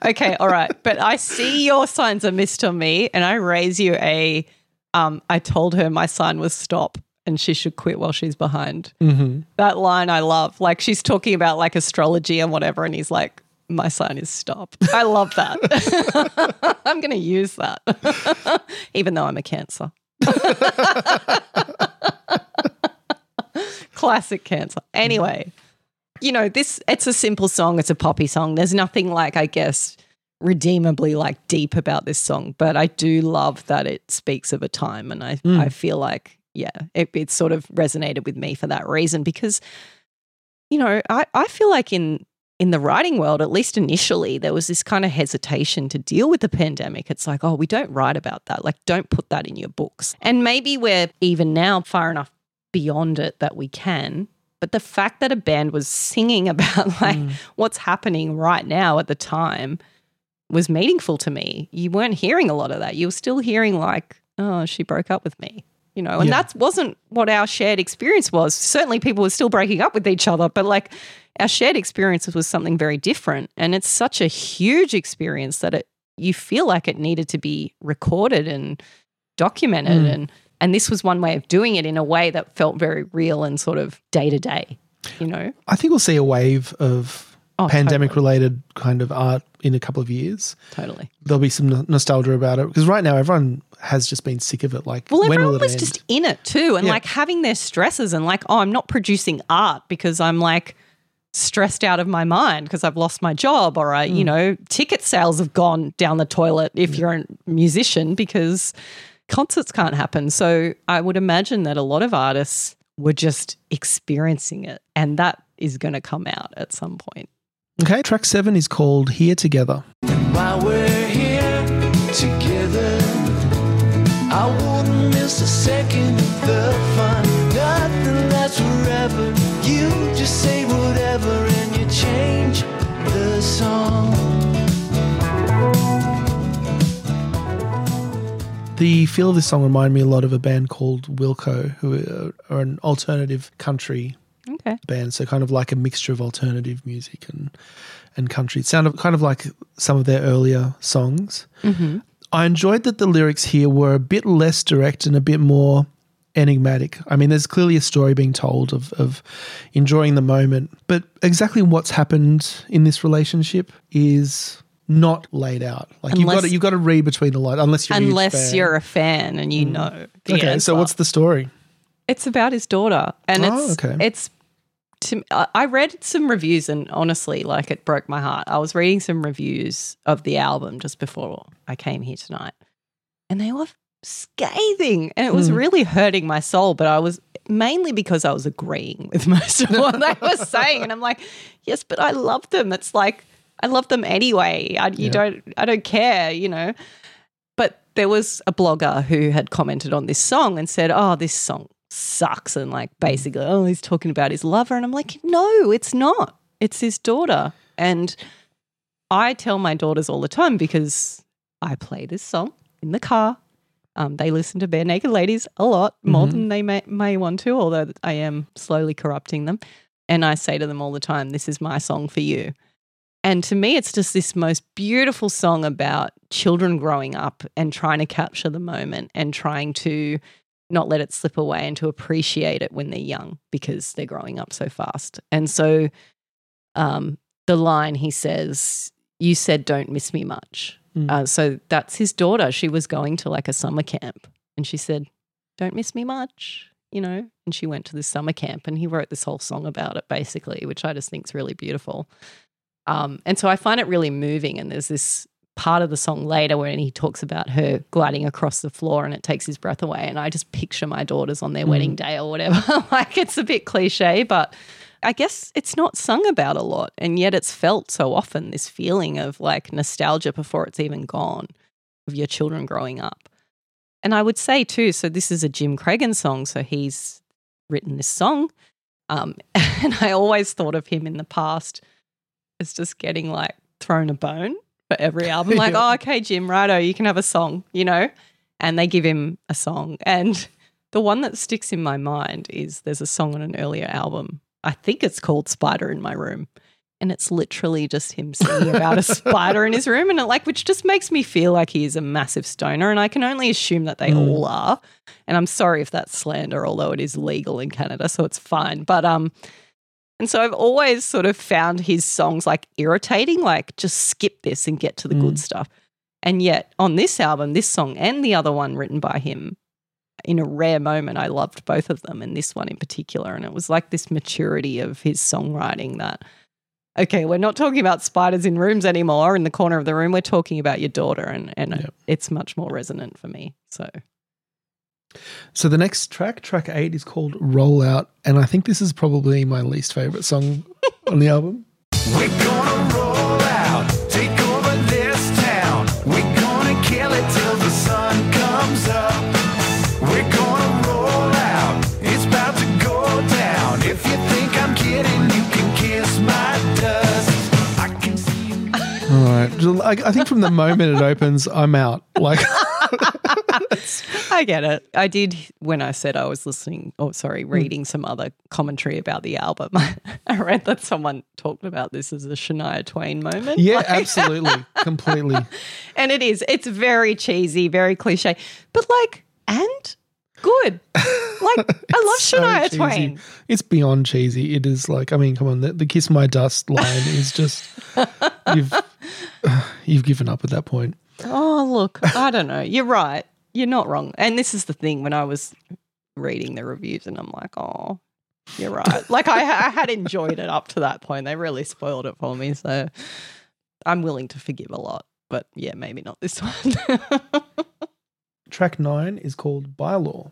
Okay, all right. But I see your signs are missed on me, and I raise you a. Um, I told her my sign was stop, and she should quit while she's behind. Mm-hmm. That line I love. Like she's talking about like astrology and whatever, and he's like, "My sign is stop." I love that. I'm going to use that, even though I'm a Cancer. Classic Cancer. Anyway you know, this it's a simple song, it's a poppy song. There's nothing like, I guess, redeemably like deep about this song, but I do love that it speaks of a time and I I feel like yeah, it, it sort of resonated with me for that reason because you know, I, I feel like in in the writing world, at least initially, there was this kind of hesitation to deal with the pandemic. It's like, oh, we don't write about that. Like, don't put that in your books. And maybe we're even now far enough beyond it that we can. But the fact that a band was singing about like mm. what's happening right now at the time was meaningful to me. You weren't hearing a lot of that. You were still hearing like, oh, she broke up with me. You know, and Yeah. that wasn't what our shared experience was. Certainly people were still breaking up with each other, but like our shared experience was something very different. And it's such a huge experience that it you feel like it needed to be recorded and documented mm. and and this was one way of doing it in a way that felt very real and sort of day to day, you know? I think we'll see a wave of Oh, pandemic related kind of art in a couple of years. Totally. There'll be some no- nostalgia about it because right now everyone has just been sick of it. Like, Well, when everyone will it was end? just in it too, and Yeah. like having their stresses, and like, oh, I'm not producing art because I'm like stressed out of my mind because I've lost my job, or I, Mm. you know, ticket sales have gone down the toilet if you're a musician because concerts can't happen. So I would imagine that a lot of artists were just experiencing it, and that is going to come out at some point. Okay, track seven is called Here Together. While we're here together, I wouldn't miss a second of the fun. Nothing lasts forever. You just say whatever and you change the song. The feel of this song reminded me a lot of a band called Wilco, who are, are an alternative country Okay. band. So kind of like a mixture of alternative music and and country. It sounded kind of like some of their earlier songs. Mm-hmm. I enjoyed that the lyrics here were a bit less direct and a bit more enigmatic. I mean, there's clearly a story being told of of enjoying the moment, but exactly what's happened in this relationship is not laid out. Like you've got to, you've got to read between the lines, unless you're a Unless fan. Mm. you're a fan and you know. The okay. So what's the story? It's about his daughter, and Oh, it's okay. it's. To, I I read some reviews, and honestly, like it broke my heart. I was reading some reviews of the album just before I came here tonight, and they were scathing, and it was hmm. really hurting my soul. But I was mainly because I was agreeing with most of what they were saying, and I'm like, yes, but I love them. It's like I love them anyway. I, you Yeah. don't, I don't care, you know. But there was a blogger who had commented on this song and said, "Oh, this song sucks," and like basically, oh, he's talking about his lover, and I'm like, no, it's not. It's his daughter, and I tell my daughters all the time because I play this song in the car. Um, they listen to Barenaked Ladies a lot, more than they may, may want to, although I am slowly corrupting them. And I say to them all the time, This is my song for you. And to me, it's just this most beautiful song about children growing up and trying to capture the moment and trying to not let it slip away and to appreciate it when they're young because they're growing up so fast. And so um, the line he says, You said, don't miss me much. Mm. Uh, so that's his daughter. She was going to like a summer camp and she said, Don't miss me much, you know? And she went to this summer camp and he wrote this whole song about it basically, which I just think is really beautiful. Um, and so I find it really moving. And there's this part of the song later when he talks about her gliding across the floor and it takes his breath away. And I just picture my daughters on their wedding day or whatever. like it's a bit cliche, but I guess it's not sung about a lot. And yet it's felt so often this feeling of like nostalgia before it's even gone of your children growing up. And I would say too, so this is a Jim Creeggan song. So he's written this song. Um, and I always thought of him in the past as just getting like thrown a bone for every album. Like, Yeah. oh, okay, Jim, righto, you can have a song, you know? And they give him a song. And the one that sticks in my mind is there's a song on an earlier album. I think it's called Spider in My Room. And it's literally just him singing about a spider in his room. And it like, which just makes me feel like he is a massive stoner. And I can only assume that they Mm. all are. And I'm sorry if that's slander, although it is legal in Canada, so it's fine. But um, and so I've always sort of found his songs like irritating, like just skip this and get to the good mm. stuff. And yet on this album, this song and the other one written by him, in a rare moment, I loved both of them and this one in particular. And it was like this maturity of his songwriting that, okay, we're not talking about spiders in rooms anymore in the corner of the room. We're talking about your daughter. And, and Yep. it's much more resonant for me. So So the next track, track eight, is called Roll Out. And I think this is probably my least favorite song on the album. We're gonna roll out, take over this town. We're gonna kill it till the sun comes up. We're gonna roll out, it's about to go down. If you think I'm kidding, you can kiss my dust. I can see you. All right. I, I think from the moment it opens, I'm out. Like, I get it. I did when I said I was listening, oh, Hmm. sorry, reading some other commentary about the album. I read that someone talked about this as a Shania Twain moment. yeah, Like- absolutely. Completely. and it is. It's very cheesy, very cliche, but like, and good. Like, I love Shania cheesy. Twain. It's beyond cheesy. It is like, I mean, come on, the, the Kiss My Dust line is just, you've, you've given up at that point. Oh, look, I don't know. You're right. You're not wrong. And this is the thing when I was reading the reviews and I'm like, oh, you're right. Like I, I had enjoyed it up to that point. They really spoiled it for me. So I'm willing to forgive a lot. But yeah, maybe not this one. Track nine is called Bylaw.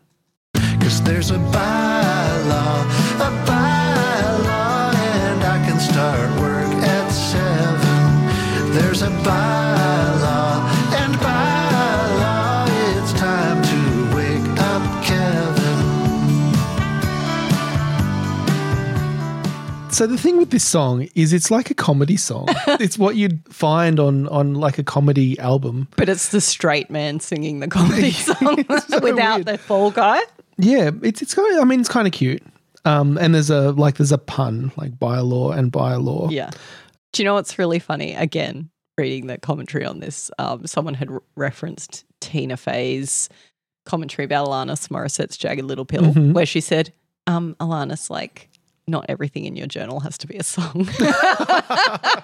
Cause there's a bylaw, a bylaw, and I can start work at seven. There's a bylaw, So the thing with this song is it's like a comedy song. it's what you'd find on on like a comedy album. but it's the straight man singing the comedy song so without weird. the fall guy. Yeah, it's it's kind of, I mean it's kind of cute. Um, and there's a like there's a pun like by law and by law. Yeah. Do you know what's really funny? Again, reading the commentary on this, um, someone had re- referenced Tina Fey's commentary about Alanis Morissette's Jagged Little Pill, Mhm. where she said, um, Alanis, like, not everything in your journal has to be a song.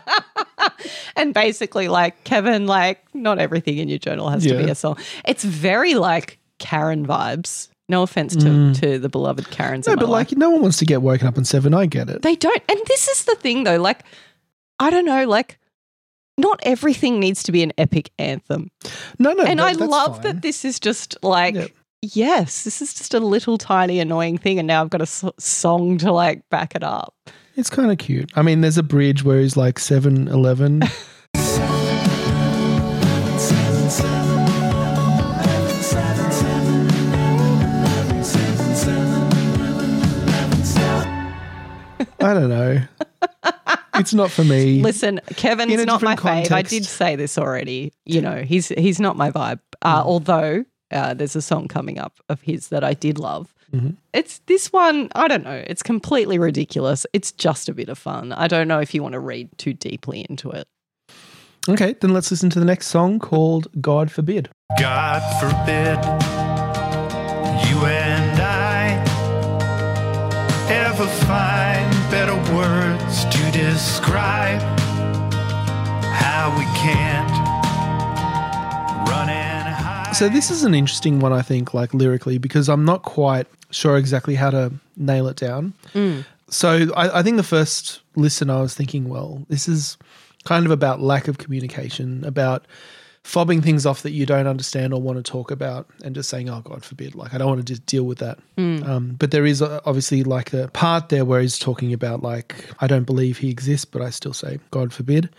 and basically, like, Kevin, like, not everything in your journal has to be a song. It's very like Karen vibes. No offense to, mm. to the beloved Karens. No, but life. like no one wants to get woken up in seven. I get it. They don't. And this is the thing though, like I don't know, like not everything needs to be an epic anthem. No, no. and that- I love fine. that this is just like Yep. Yes, this is just a little tiny annoying thing and now I've got a s- song to like back it up. It's kind of cute. I mean, there's a bridge where he's like 7 11. I don't know. it's not for me. Listen, Kevin's not my fave. I did say this already. You know, he's he's not my vibe. Uh, Mm. Although uh, there's a song coming up of his that I did love. Mm-hmm. It's this one. I don't know. It's completely ridiculous. It's just a bit of fun. I don't know if you want to read too deeply into it. Okay, then let's listen to the next song called God Forbid. God forbid you and I ever find better words to describe how we can't run and hide. So this is an interesting one, I think, like lyrically, because I'm not quite sure exactly how to nail it down. So I, I think the first listen, I was thinking, well, this is kind of about lack of communication, about fobbing things off that you don't understand or want to talk about, and just saying, "Oh, God forbid!" Like I don't want to just deal with that. Um, but there is uh, obviously like a part there where he's talking about like I don't believe he exists, but I still say, "God forbid."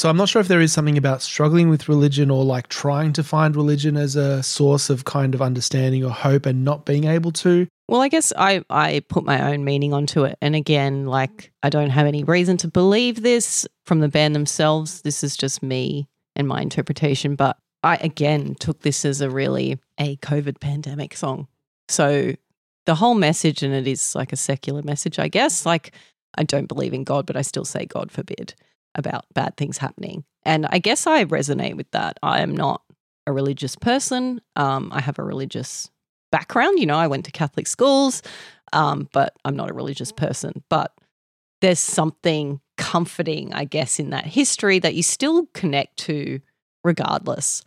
So I'm not sure if there is something about struggling with religion or like trying to find religion as a source of kind of understanding or hope and not being able to. Well, I guess I, I put my own meaning onto it. And again, like, I don't have any reason to believe this from the band themselves. This is just me and my interpretation. But I, again, took this as a really a COVID pandemic song. So the whole message, and it is like a secular message, I guess, like, I don't believe in God, but I still say God forbid about bad things happening. And I guess I resonate with that. I am not a religious person. Um, I have a religious background. You know, I went to Catholic schools, um, but I'm not a religious person. But there's something comforting, I guess, in that history that you still connect to regardless.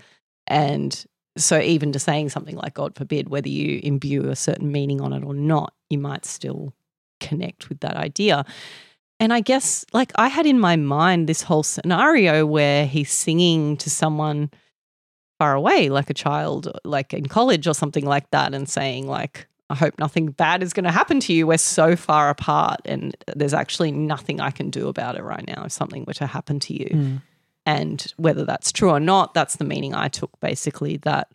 And so, even to saying something like God forbid, whether you imbue a certain meaning on it or not, you might still connect with that idea. And I guess, like, I had in my mind this whole scenario where he's singing to someone far away, like a child, like in college or something like that, and saying, like, I hope nothing bad is going to happen to you. We're so far apart, and there's actually nothing I can do about it right now if something were to happen to you. Hmm. And whether that's true or not, that's the meaning I took basically that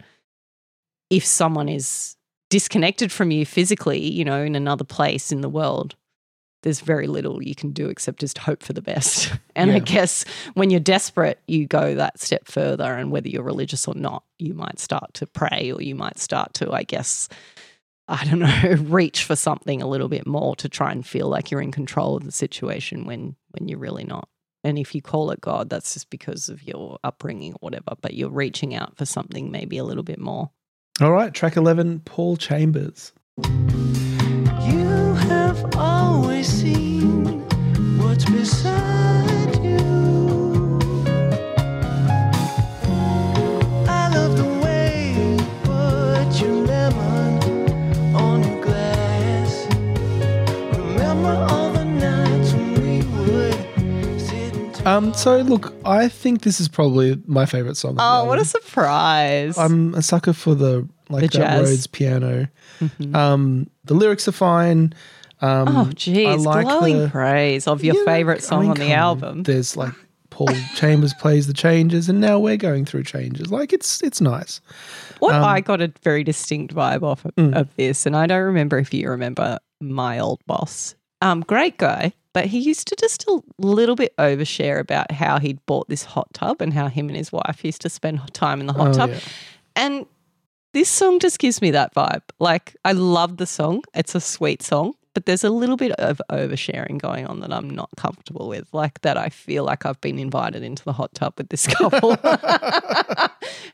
if someone is disconnected from you physically, you know, in another place in the world, there's very little you can do except just hope for the best. And I guess when you're desperate, you go that step further. And whether you're religious or not, you might start to pray or you might start to, I guess, I don't know, reach for something a little bit more to try and feel like you're in control of the situation when when you're really not. And if you call it God, that's just because of your upbringing or whatever, but you're reaching out for something maybe a little bit more. All right, track 11, Paul Chambers. You have always seen what's beside you. I love the way you put your lemon on your glass. Remember all the nights when we would sit and Um, so look, I think this is probably my favorite song. on the Oh, what a surprise. I'm a sucker for the like The that jazz. Rhodes piano. Um, the lyrics are fine. Um, oh, geez. I like glowing the- praise of your Yeah, favorite I song mean, on the album. There's like Paul Chambers plays the changes, and now we're going through changes. Like it's it's nice. What Um, I got a very distinct vibe off of, Mm. of this, and I don't remember if you remember my old boss. Um, great guy, but he used to just a little bit overshare about how he'd bought this hot tub and how him and his wife used to spend time in the hot Oh, tub. yeah. And this song just gives me that vibe. Like I love the song; it's a sweet song, but there's a little bit of oversharing going on that I'm not comfortable with. Like that, I feel like I've been invited into the hot tub with this couple,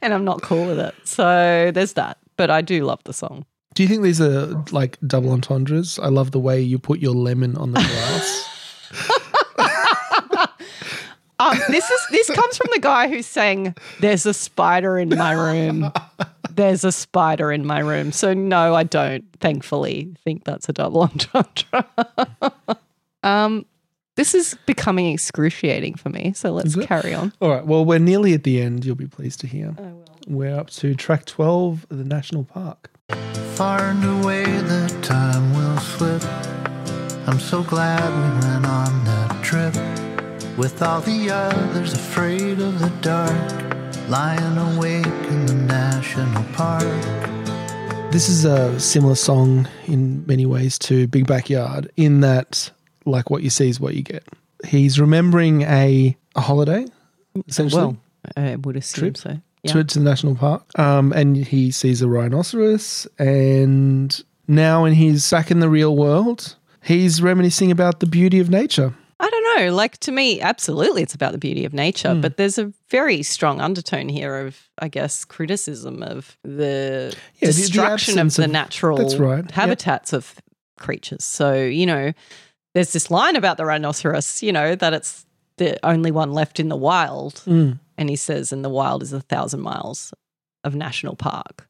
and I'm not cool with it. So there's that. But I do love the song. Do you think these are like double entendres? I love the way you put your lemon on the glass. Um, this is this comes from the guy who's saying, "There's a spider in my room." There's a spider in my room. So no, I don't. Thankfully, think that's a double entendre. um, this is becoming excruciating for me. So let's carry on. All right. Well, we're nearly at the end. You'll be pleased to hear. We're up to track twelve, the national park. Far and away the time will slip. I'm so glad we went on that trip with all the others afraid of the dark, lying awake in the national park. This is a similar song in many ways to Big Backyard, in that, like, what you see is what you get. he's remembering a, a holiday, essentially. Well, I would assume Trip so. Yeah. to, to the national park. Um, and he sees a rhinoceros. And now, when he's back in the real world, he's reminiscing about the beauty of nature. I don't know. Like to me, absolutely, it's about the beauty of nature. Hmm. But there's a very strong undertone here of, I guess, criticism of the Yeah, the- the destruction of the natural right. Yep. habitats of creatures. So you know, there's this line about the rhinoceros. You know that it's the only one left in the wild, Mm. and he says, "And the wild is a thousand miles of national park."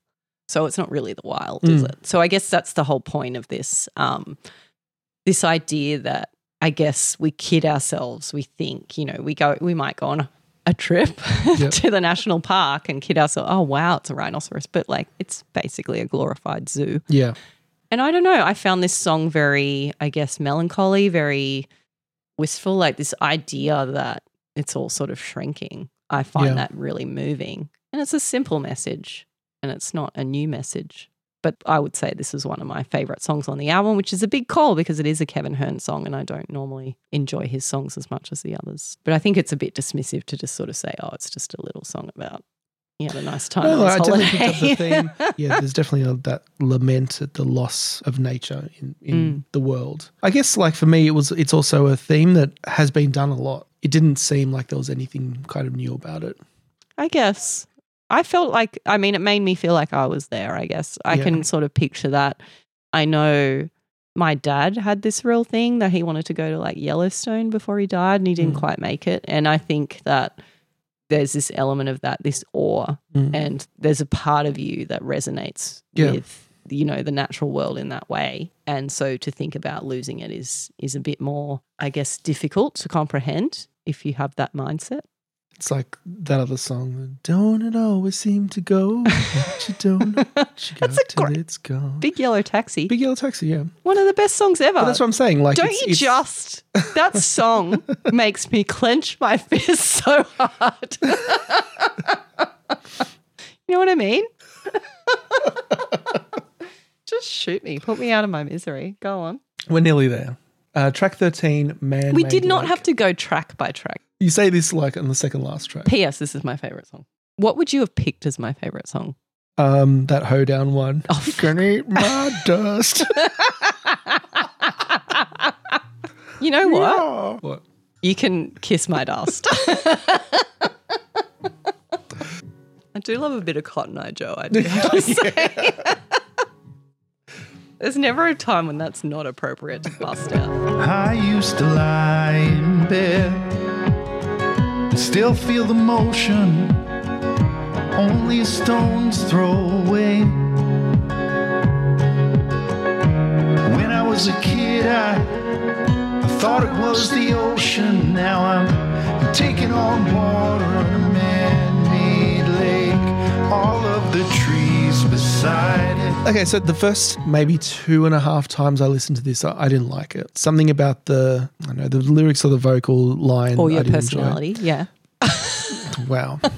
So it's not really the wild, is Mm. it? So I guess that's the whole point of this. Um, this idea that I guess we kid ourselves. We think, you know, we go, we might go on a, trip Yep. to the national park and kid ourselves. Oh wow, it's a rhinoceros, but like it's basically a glorified zoo. Yeah. And I don't know. I found this song very, I guess, melancholy, very wistful. Like this idea that it's all sort of shrinking. I find Yeah. that really moving, and it's a simple message, and it's not a new message. But I would say this is one of my favorite songs on the album, which is a big call because it is a Kevin Hearn song, and I don't normally enjoy his songs as much as the others. But I think it's a bit dismissive to just sort of say, "Oh, it's just a little song about he had a nice time No, I his definitely picked up the theme. Yeah, there's definitely a, that lament at the loss of nature in, in Mm. the world. I guess, like for me, it was. It's also a theme that has been done a lot. It didn't seem like there was anything kind of new about it. I guess. I felt like, I mean, it made me feel like I was there, I guess. I Yeah. can sort of picture that. I know my dad had this real thing that he wanted to go to like Yellowstone before he died and he didn't Mm. quite make it. And I think that there's this element of that, this awe, Mm. and there's a part of you that resonates Yeah. with you know the natural world in that way and so to think about losing it is is a bit more i guess difficult to comprehend if you have that mindset It's like that other song. Don't it always seem to go? What you don't know, what you That's got a till great- it's gone. big yellow taxi Big Yellow Taxi, yeah. One of the best songs ever. But that's what I'm saying. Like, Don't it's- you it's- just? That song makes me clench my fist so hard. you know what I mean? just shoot me. Put me out of my misery. Go on. We're nearly there. Uh, track 13, Man. we did not Lake. have to go track by track. You say this like on the second last track. P.S. This is my favorite song. What would you have picked as my favorite song? Um, that hoedown one. Oh, can eat my dust. You know what? Yeah. What? You can kiss my dust. I do love a bit of Cotton Eye Joe. I do have to say. There's never a time when that's not appropriate to bust out. I used to lie in bed and still feel the motion only a stone's throw away. When I was a kid, I, I thought it was the ocean. Now I'm taking on water All of the trees beside it. Okay, so the first maybe two and a half times I listened to this, I, I didn't like it. Something about the, I know, the lyrics or the vocal line. Or I your didn't personality. Yeah. Enjoy. Wow.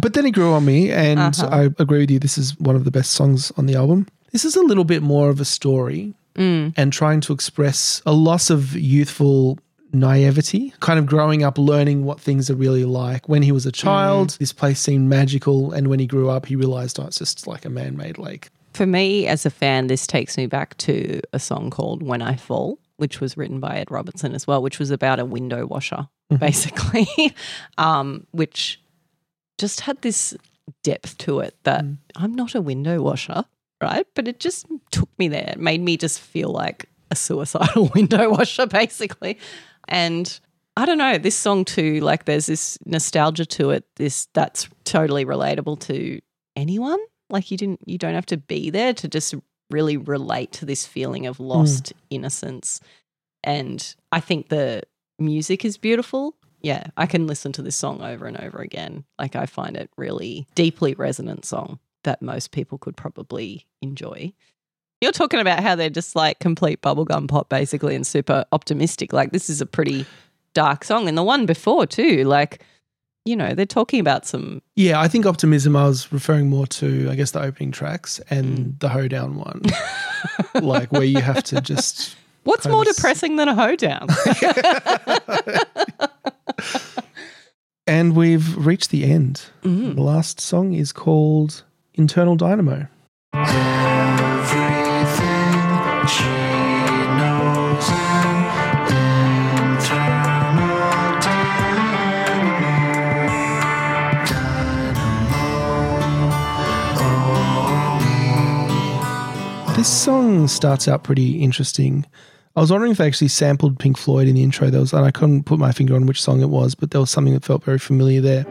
but then it grew on me, and Uh-huh. I agree with you. This is one of the best songs on the album. This is a little bit more of a story Mm. and trying to express a loss of youthful naivety, kind of growing up, learning what things are really like. When he was a child, Mm. this place seemed magical, and when he grew up, he realized, oh, it's just like a man made lake. For me, as a fan, this takes me back to a song called When I Fall, which was written by Ed Robertson as well, which was about a window washer, basically, um, which just had this depth to it that I'm not a window washer, right? But it just took me there. It made me just feel like a suicidal window washer, basically. And I don't know, this song too, like there's this nostalgia to it, this that's totally relatable to anyone. Like you didn't you don't have to be there to just really relate to this feeling of hmm. lost innocence. And I think the music is beautiful. Yeah, I can listen to this song over and over again. Like I find it really deeply resonant song that most people could probably enjoy. You're talking about how they're just like complete bubblegum pop basically and super optimistic. Like this is a pretty dark song. And the one before too, like, you know, they're talking about some Yeah, I think optimism. I was referring more to, I guess, the opening tracks and Mm. the hoedown one, like where you have to just What's more of depressing than a hoedown? And we've reached the end. Mm. The last song is called Internal Dynamo. This song starts out pretty interesting. I was wondering if they actually sampled Pink Floyd in the intro. There was, and I couldn't put my finger on which song it was, but there was something that felt very familiar there.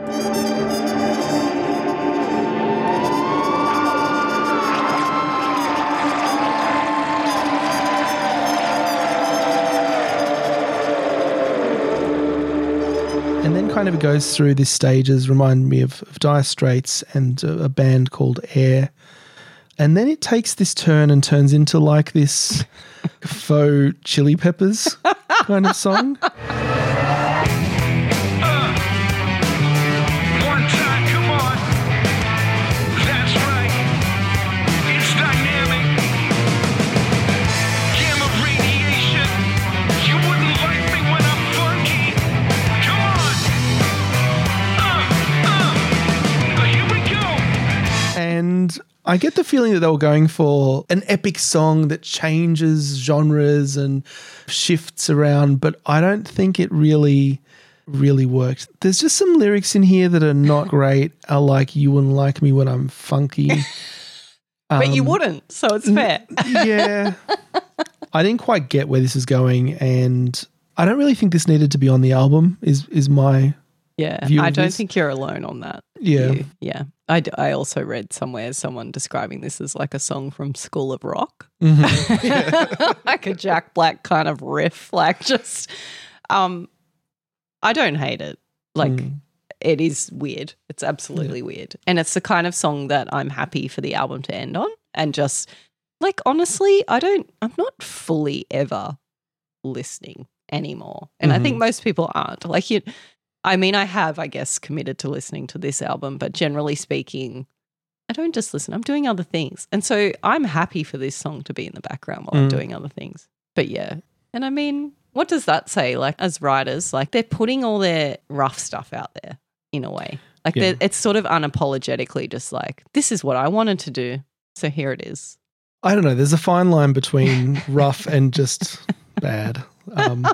And then kind of it goes through these stages, remind me of, of Dire Straits and a, a band called Air. And then it takes this turn and turns into like this faux chili peppers kind of song. I get the feeling that they were going for an epic song that changes genres and shifts around, but I don't think it really, really worked. There's just some lyrics in here that are not great. I like, you wouldn't like me when I'm funky. but you Um, wouldn't, so it's fair. yeah. I didn't quite get where this is going, and I don't really think this needed to be on the album. Is is my Yeah, I don't this? think you're alone on that. Yeah. view. yeah. I, d- I also read somewhere someone describing this as like a song from School of Rock, Mm-hmm. like a Jack Black kind of riff, like just. Um, I don't hate it. Like Mm. it is weird. It's absolutely weird, and it's the kind of song that I'm happy for the album to end on, and just like honestly, I don't. I'm not fully ever listening anymore, and I think most people aren't. Like you. I mean, I have, I guess, committed to listening to this album, but generally speaking, I don't just listen. I'm doing other things. And so I'm happy for this song to be in the background while I'm Mm. doing other things. But yeah. And I mean, what does that say? Like, as writers, like they're putting all their rough stuff out there in a way. Like, Yeah. it's sort of unapologetically just like, this is what I wanted to do. So here it is. I don't know. There's a fine line between rough and just bad. Um,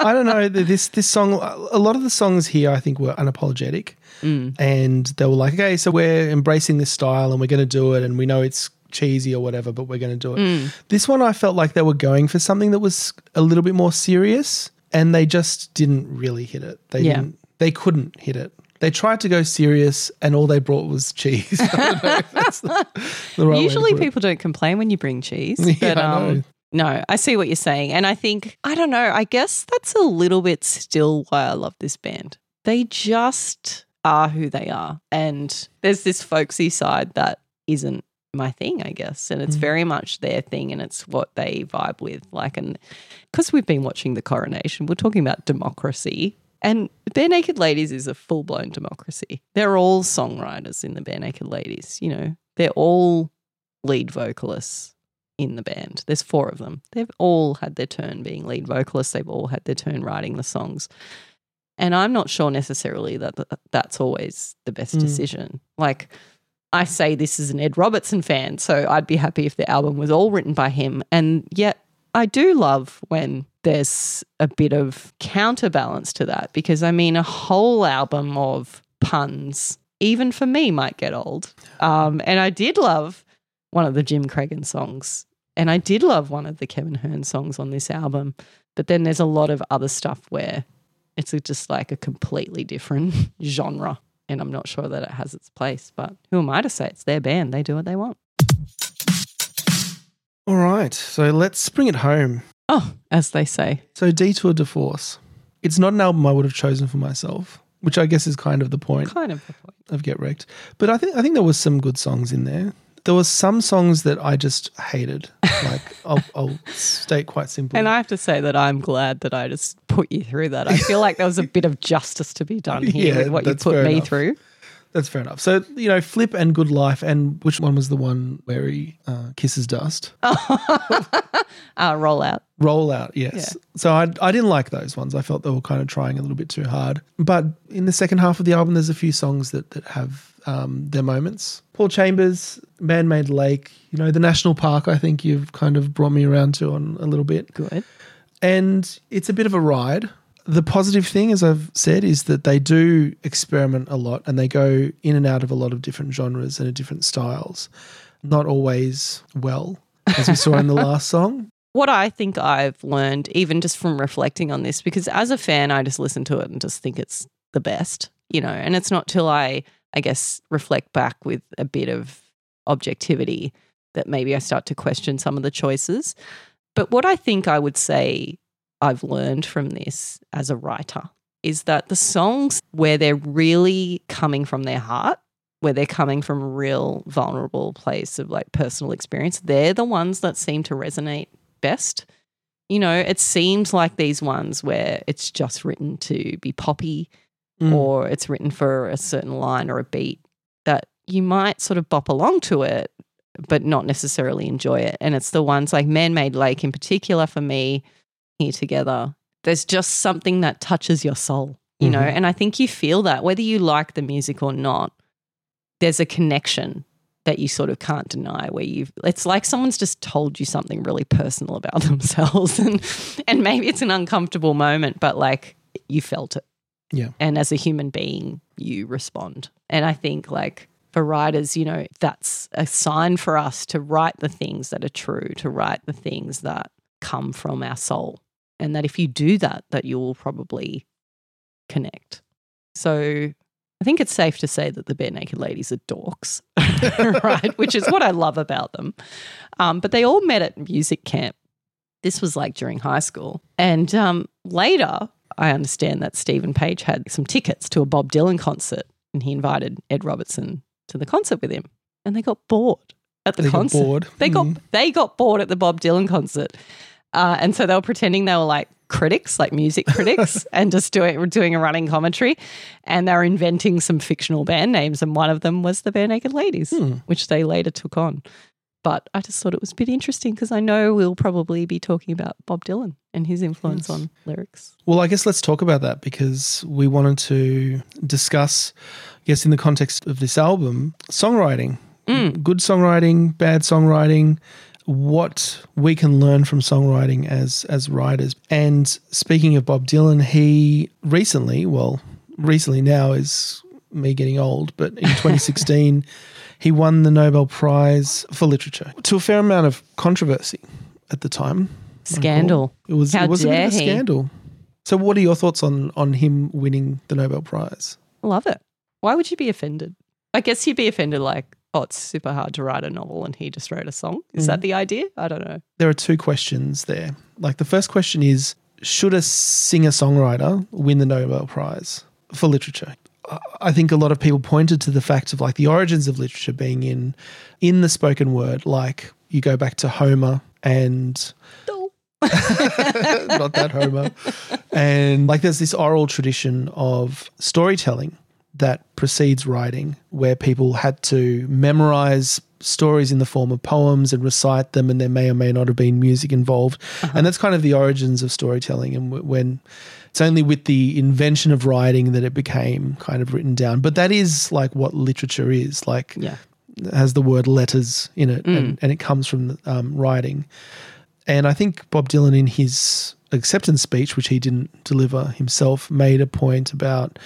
I don't know. This this song, a lot of the songs here, I think, were unapologetic, Mm. and they were like, okay, so we're embracing this style and we're going to do it, and we know it's cheesy or whatever, but we're going to do it. Mm. This one, I felt like they were going for something that was a little bit more serious, and they just didn't really hit it. They Yeah. didn't. They couldn't hit it. They tried to go serious, and all they brought was cheese. I don't know if that's the, the right Usually put it. people don't complain when you bring cheese. Yeah, but, um, no, I see what you're saying. And I think, I don't know, I guess that's a little bit still why I love this band. They just are who they are. And there's this folksy side that isn't my thing, I guess. And it's Mm. very much their thing and it's what they vibe with. Like, and because we've been watching the coronation, we're talking about democracy. And Barenaked Ladies is a full blown democracy. They're all songwriters in the Barenaked Ladies, you know, they're all lead vocalists in the band. There's four of them. They've all had their turn being lead vocalists. They've all had their turn writing the songs. And I'm not sure necessarily that th- that's always the best Mm. decision. Like, I say this is an Ed Robertson fan, so I'd be happy if the album was all written by him. And yet, I do love when there's a bit of counterbalance to that because I mean, a whole album of puns, even for me, might get old. Um, and I did love one of the Jim Creeggan songs, and I did love one of the Kevin Hearn songs on this album. But then there's a lot of other stuff where it's just like a completely different genre. And I'm not sure that it has its place, but who am I to say it's their band? They do what they want. All right, so let's bring it home. Oh, as they say. So, Detour de Force. It's not an album I would have chosen for myself, which I guess is kind of the point Kind of the point. of Get Rec'd. But I think I think there was some good songs in there. There were some songs that I just hated. Like I'll, I'll state quite simply. And I have to say that I'm glad that I just put you through that. I feel like there was a bit of justice to be done here Yeah, with what you put me enough. through. That's fair enough. So, you know, Flip and Good Life, and which one was the one where he uh, kisses dust? Uh, roll out. Rollout, yes. So I, I didn't like those ones. I felt they were kind of trying a little bit too hard. But in the second half of the album, there's a few songs that, that have um, their moments. Paul Chambers, Man Made Lake, you know, the National Park, I think you've kind of brought me around to on a little bit. Good. And it's a bit of a ride. The positive thing, as I've said, is that they do experiment a lot and they go in and out of a lot of different genres and different styles. Not always well, as we saw in the last song. What I think I've learned, even just from reflecting on this, because as a fan, I just listen to it and just think it's the best, you know, and it's not till I, I guess, reflect back with a bit of objectivity that maybe I start to question some of the choices. But what I think I would say I've learned from this as a writer is that the songs where they're really coming from their heart, where they're coming from a real vulnerable place of like personal experience, they're the ones that seem to resonate best. You know, it seems like these ones where it's just written to be poppy Mm. or it's written for a certain line or a beat that you might sort of bop along to it, but not necessarily enjoy it. And it's the ones like Man Made Lake in particular for me, here together. There's just something that touches your soul, you know, Mhm. and I think you feel that whether you like the music or not, there's a connection that you sort of can't deny where you've it's like someone's just told you something really personal about themselves and and maybe it's an uncomfortable moment but like you felt it Yeah. and as a human being you respond and i think like for writers you know that's a sign for us to write the things that are true to write the things that come from our soul and that if you do that that you will probably connect so I think it's safe to say that the Barenaked Ladies are dorks, right? Which is what I love about them. Um, but they all met at music camp. This was like during high school. And um, later, I understand that Steven Page had some tickets to a Bob Dylan concert and he invited Ed Robertson to the concert with him. And they got bored at the They got concert. bored. They got Mhm. they got bored at the Bob Dylan concert. Uh, and so they were pretending they were like critics, like music critics, and just doing doing a running commentary. And they were inventing some fictional band names, and one of them was the Barenaked Ladies, Hmm. which they later took on. But I just thought it was a bit interesting because I know we'll probably be talking about Bob Dylan and his influence Yes. on lyrics. Well, I guess let's talk about that because we wanted to discuss, I guess, in the context of this album, songwriting. Mm. Good songwriting, bad songwriting, what we can learn from songwriting as as writers. And speaking of Bob Dylan, he recently, well, recently now is me getting old, but in 2016, he won the Nobel Prize for Literature to a fair amount of controversy at the time. Scandal. It was How it was a bit dare of a he. scandal. So, what are your thoughts on on him winning the Nobel Prize? Love it. Why would you be offended? I guess you'd be offended like, oh, it's super hard to write a novel and he just wrote a song. Is that mm. the idea? I don't know. There are two questions there. Like the first question is, should a singer songwriter win the Nobel Prize for literature? I- think a lot of people pointed to the fact of like the origins of literature being in in the spoken word. Like you go back to Homer and not that Homer. And like there's this oral tradition of storytelling that precedes writing where people had to memorize stories in the form of poems and recite them and there may or may not have been music involved. Uh-huh. And that's kind of the origins of storytelling and w- when it's only with the invention of writing that it became kind of written down. But that is like what literature is. Like Yeah. has the word letters in it and, and it comes from um, writing. And I think Bob Dylan, in his acceptance speech, which he didn't deliver himself, made a point about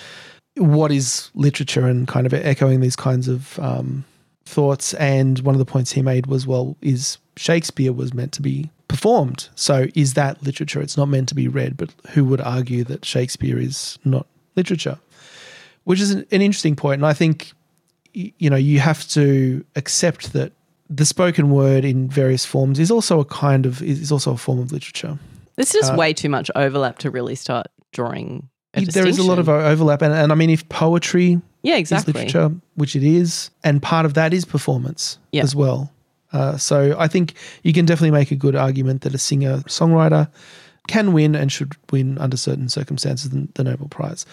what is literature and kind of echoing these kinds of um, thoughts. And one of the points he made was, well, is Shakespeare was meant to be performed. So is that literature? It's not meant to be read, but who would argue that Shakespeare is not literature? Which is an, an interesting point. And I think, you know, you have to accept that the spoken word in various forms is also a kind of, is also a form of literature. There's just Uh, way too much overlap to really start drawing a there is a lot of overlap. And, and I mean, if poetry yeah, is exactly. literature, which it is, and part of that is performance Yeah. as well. Uh, so I think you can definitely make a good argument that a singer songwriter can win and should win under certain circumstances the, Nobel Prize.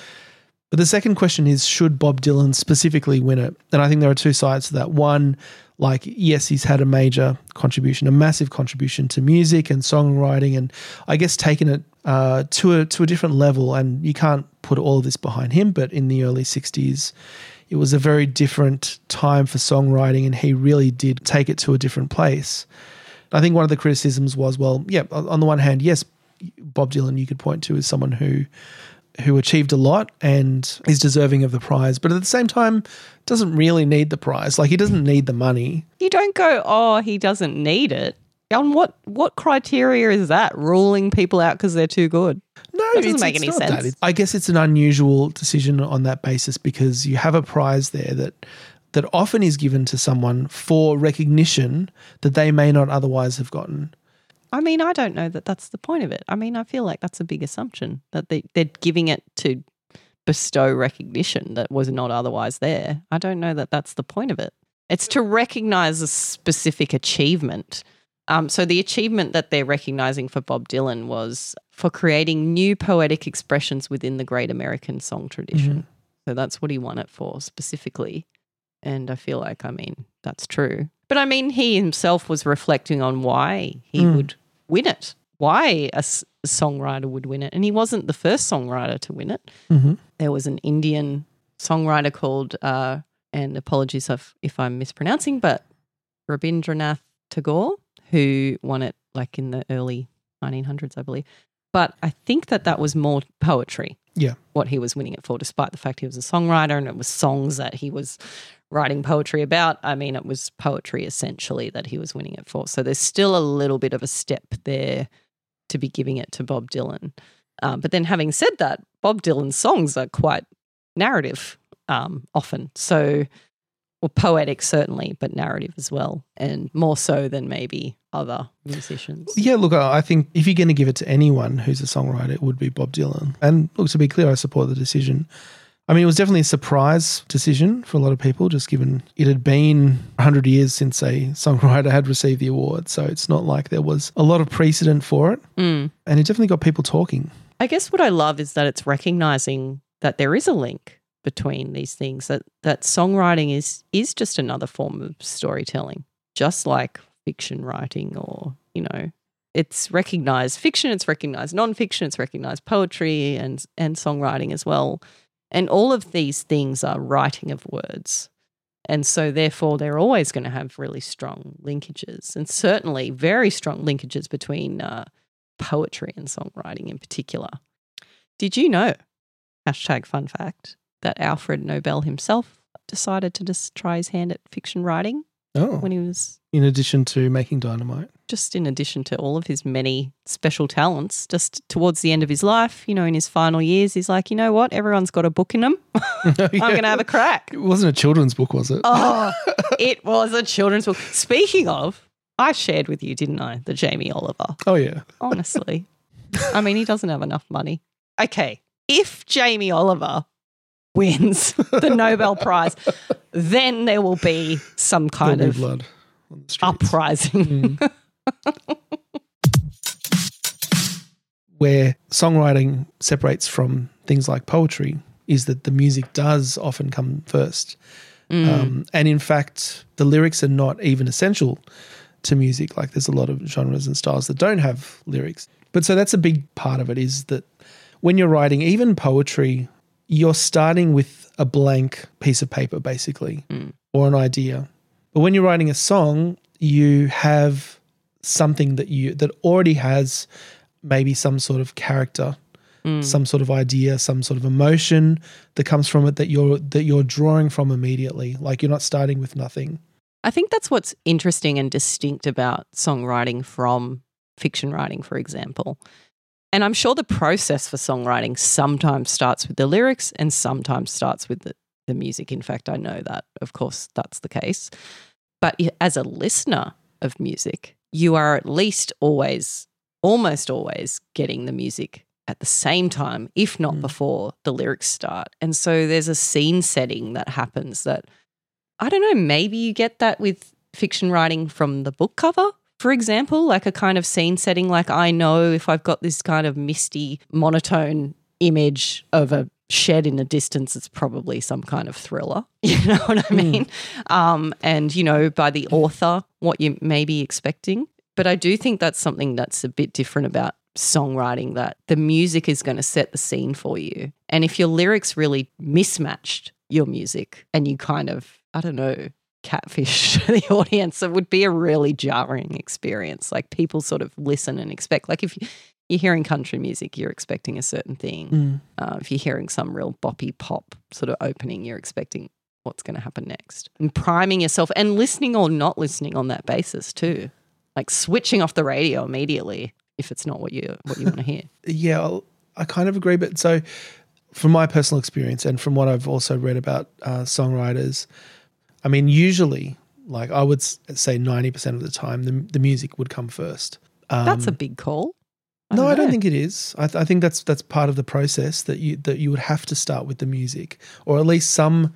But the second question is should Bob Dylan specifically win it? And I think there are two sides to that. One, like, yes, he's had a major contribution, a massive contribution to music and songwriting, and I guess taken it uh, to a to a different level. And you can't put all of this behind him, but in the early '60s, it was a very different time for songwriting, and he really did take it to a different place. I think one of the criticisms was, well, yeah, on the one hand, yes, Bob Dylan you could point to as someone who who achieved a lot and is deserving of the prize, but at the same time doesn't really need the prize. Like he doesn't need the money. You don't go, oh, he doesn't need it. On what what criteria is that? Ruling people out because they're too good? No, That doesn't make any not that. sense. I guess it's an unusual decision on that basis because you have a prize there that that often is given to someone for recognition that they may not otherwise have gotten. I mean, I don't know that that's the point of it. I mean, I feel like that's a big assumption that they, they're giving it to bestow recognition that was not otherwise there. I don't know that that's the point of it. It's to recognize a specific achievement. Um, so the achievement that they're recognizing for Bob Dylan was for creating new poetic expressions within the great American song tradition. So that's what he won it for specifically. And I feel like, I mean, that's true. But I mean, he himself was reflecting on why he Mm. would win it, why a, s- songwriter would win it. And he wasn't the first songwriter to win it. Mhm. There was an Indian songwriter called, uh, and apologies if, if I'm mispronouncing, but Rabindranath Tagore, who won it like in the early 1900s, I believe. But I think that that was more poetry Yeah. what he was winning it for, despite the fact he was a songwriter and it was songs that he was writing poetry about. I mean, it was poetry essentially that he was winning it for. So there's still a little bit of a step there to be giving it to Bob Dylan. Um, but then, having said that, Bob Dylan's songs are quite narrative um, often. So, well, poetic certainly, but narrative as well, and more so than maybe other musicians. Yeah, look, I think if you're going to give it to anyone who's a songwriter, it would be Bob Dylan. And look, to be clear, I support the decision. I mean, it was definitely a surprise decision for a lot of people, just given it had been 100 years since a songwriter had received the award. So it's not like there was a lot of precedent for it. Mm. And it definitely got people talking. I guess what I love is that it's recognizing that there is a link between these things that that songwriting is is just another form of storytelling just like fiction writing or you know it's recognized fiction it's recognized nonfiction it's recognized poetry and and songwriting as well and all of these things are writing of words and so therefore they're always going to have really strong linkages and certainly very strong linkages between uh, poetry and songwriting in particular. Did you know, hashtag fun fact, that Alfred Nobel himself decided to just try his hand at fiction writing Oh, when he was in addition to making dynamite. just in addition to all of his many special talents, just towards the end of his life, you know, in his final years, he's like, you know what? Everyone's got a book in them. I'm going to have a crack. It wasn't a children's book, was it? Oh, it was a children's book. Speaking of, I shared with you, didn't I, the Jamie Oliver? Oh, yeah. honestly. I mean, he doesn't have enough money. Okay, if Jamie Oliver wins the Nobel Prize, then there will be some kind There'll of blood on the streets. uprising. where songwriting separates from things like poetry is that the music does often come first. Mm. Um, and in fact, the lyrics are not even essential to music. Like there's a lot of genres and styles that don't have lyrics. But so that's a big part of it is that when you're writing, even poetry, you're starting with a blank piece of paper, basically, hmm. or an idea. But when you're writing a song, you have something that you that already has maybe some sort of character, hmm. some sort of idea, some sort of emotion that comes from it that you're that you're drawing from immediately. Like you're not starting with nothing. I think that's what's interesting and distinct about songwriting from fiction writing, for example. And I'm sure the process for songwriting sometimes starts with the lyrics and sometimes starts with the, the music. In fact, I know that, of course, that's the case. But as a listener of music, you are at least always, almost always getting the music at the same time, if not mm. before the lyrics start. And so there's a scene setting that happens that I don't know, maybe you get that with fiction writing from the book cover, for example, like a kind of scene setting. Like I know if I've got this kind of misty, monotone image of a shed in the distance, it's probably some kind of thriller. You know what I mean? Um, and, you know, by the author, what you may be expecting. But I do think that's something that's a bit different about songwriting that the music is going to set the scene for you. And if your lyrics really mismatched your music and you kind of, I don't know, catfish the audience, it would be a really jarring experience. Like people sort of listen and expect, like if you're hearing country music, you're expecting a certain thing. Mm. Uh, if you're hearing some real boppy pop sort of opening, you're expecting what's going to happen next. And priming yourself and listening or not listening on that basis too. Like switching off the radio immediately if it's not what you what you want to hear. Yeah, I'll- I kind of agree. But so, from my personal experience and from what I've also read about uh, songwriters, I mean, usually, like I would say, ninety percent of the time, the the music would come first. Um, That's a big call. no, I don't think it is. I, th- I think that's that's part of the process that you that you would have to start with the music, or at least some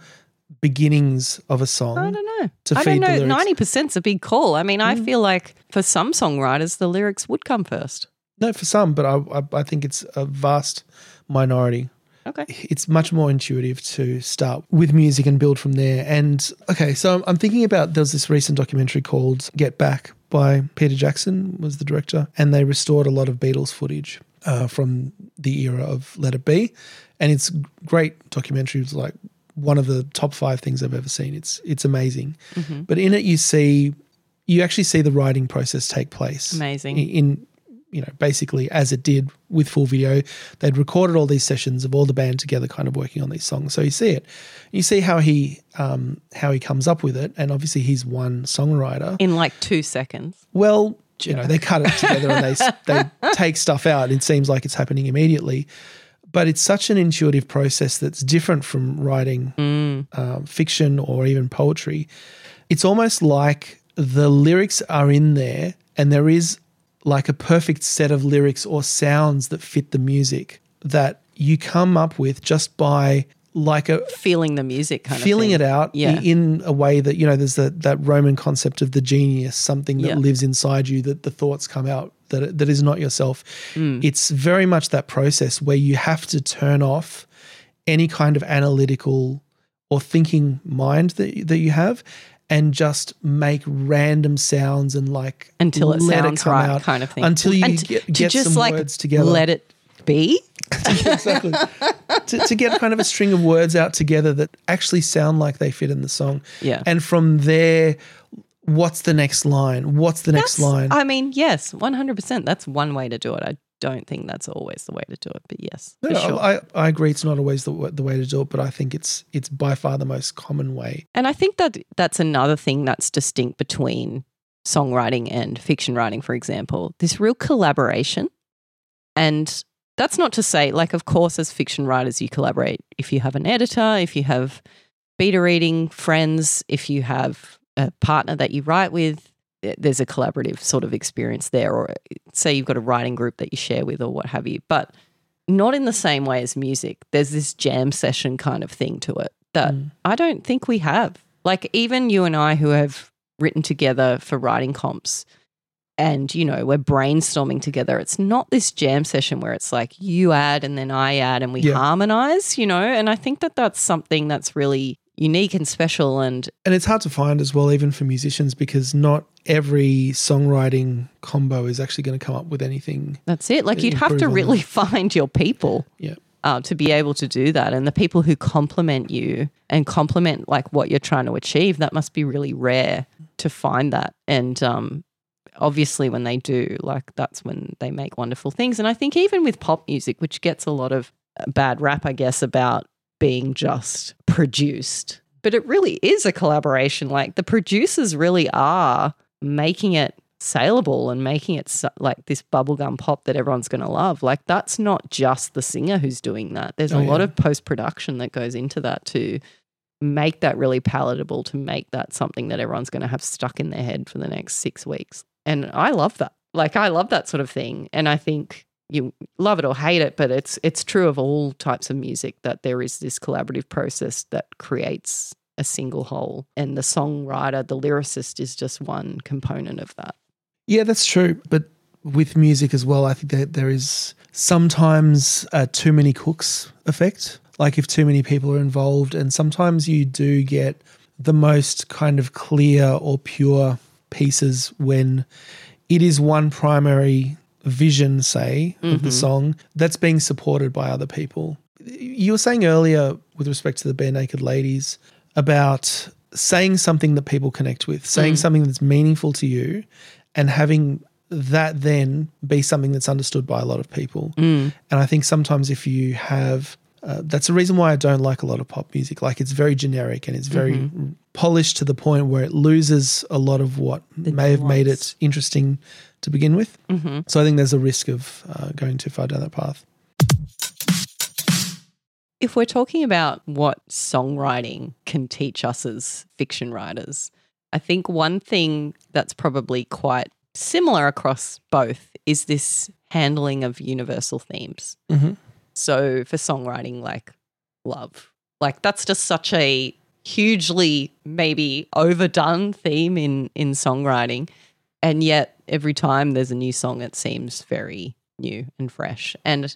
beginnings of a song. I don't know. to I feed don't know. Mm. Ninety percent's a big call. I mean, I feel like for some songwriters, the lyrics would come first. No, for some, but I, I I think it's a vast minority. Okay. It's much more intuitive to start with music and build from there. And okay, so I'm, I'm thinking about there's this recent documentary called Get Back by Peter Jackson was the director, and they restored a lot of Beatles footage uh, from the era of Let It Be, and it's great documentary. It's like one of the top five things I've ever seen. It's it's amazing. But in it, you see, you actually see the writing process take place. Amazing. in, in you know basically as it did with full video they'd recorded all these sessions of all the band together kind of working on these songs. So you see it. You see how he um how he comes up with it and obviously he's one songwriter. In like two seconds. well you know they cut it together and they they take stuff out. It seems like it's happening immediately. But it's such an intuitive process that's different from writing um, fiction or even poetry. It's almost like the lyrics are in there and there is like a perfect set of lyrics or sounds that fit the music that you come up with just by like a Feeling the music kind feeling of it out Yeah. in a way that you know there's that that roman concept of the genius something that Yeah. lives inside you that the thoughts come out that that is not yourself Mm. it's very much that process where you have to turn off any kind of analytical or thinking mind that that you have and just make random sounds and like until it let sounds come right, out kind of thing. until you And to- get, to get just some like words together Let it be. exactly. to, to get kind of a string of words out together that actually sound like they fit in the song. Yeah. And from there, what's the next line? What's the next line? I mean, yes, one hundred percent. That's one way to do it. I don't think that's always the way to do it, but yes, No, for sure. I, I agree. It's not always the, the way to do it, but I think it's it's by far the most common way. And I think that that's another thing that's distinct between songwriting and fiction writing, for example, this real collaboration. And that's not to say, like, of course, as fiction writers, you collaborate if you have an editor, if you have beta reading friends, if you have a partner that you write with, th- there's a collaborative sort of experience there. Or say you've got a writing group that you share with, or what have you. But not in the same way as music. There's this jam session kind of thing to it that mm. I don't think we have. Like even you and I who have written together for writing comps and you know, we're brainstorming together. It's not this jam session where it's like you add and then I add and we Yeah. harmonize, you know? And I think that that's something that's really unique and special and And it's hard to find as well, even for musicians, because not every songwriting combo is actually going to come up with anything. that's it. Like you'd have to really that. find your people. Yeah. uh, to be able to do that. And the people who compliment you and compliment like what you're trying to achieve, that must be really rare to find that. And um, obviously, when they do, like that's when they make wonderful things. And I think even with pop music, which gets a lot of uh, bad rap, I guess, about being just produced, but it really is a collaboration. Like the producers really are making it saleable and making it so, like this bubblegum pop that everyone's going to love. Like that's not just the singer who's doing that. There's Oh, a lot of post production that goes into that to make that really palatable, to make that something that everyone's going to have stuck in their head for the next six weeks. And I love that. Like I love that sort of thing. And I think you love it or hate it, but it's it's true of all types of music that there is this collaborative process that creates a single whole. And the songwriter, the lyricist is just one component of that. Yeah, that's true. But with music as well, I think that there is sometimes a too many cooks effect. like if too many people are involved and sometimes you do get the most kind of clear or pure pieces when it is one primary vision say of the mm-hmm. song that's being supported by other people. You were saying earlier with respect to the Barenaked Ladies about saying something that people connect with saying mm. something that's meaningful to you and having that then be something that's understood by a lot of people. Mm. And i think sometimes if you have uh, that's the reason why I don't like a lot of pop music. Like it's very generic and it's very mm-hmm. polished to the point where it loses a lot of what may have made it interesting to begin with. So I think there's a risk of uh, going too far down that path. If we're talking about what songwriting can teach us as fiction writers, I think one thing that's probably quite similar across both is this handling of universal themes. Mhm. So for songwriting, like love, like that's just such a hugely maybe overdone theme in in songwriting, and yet every time there's a new song, it seems very new and fresh. And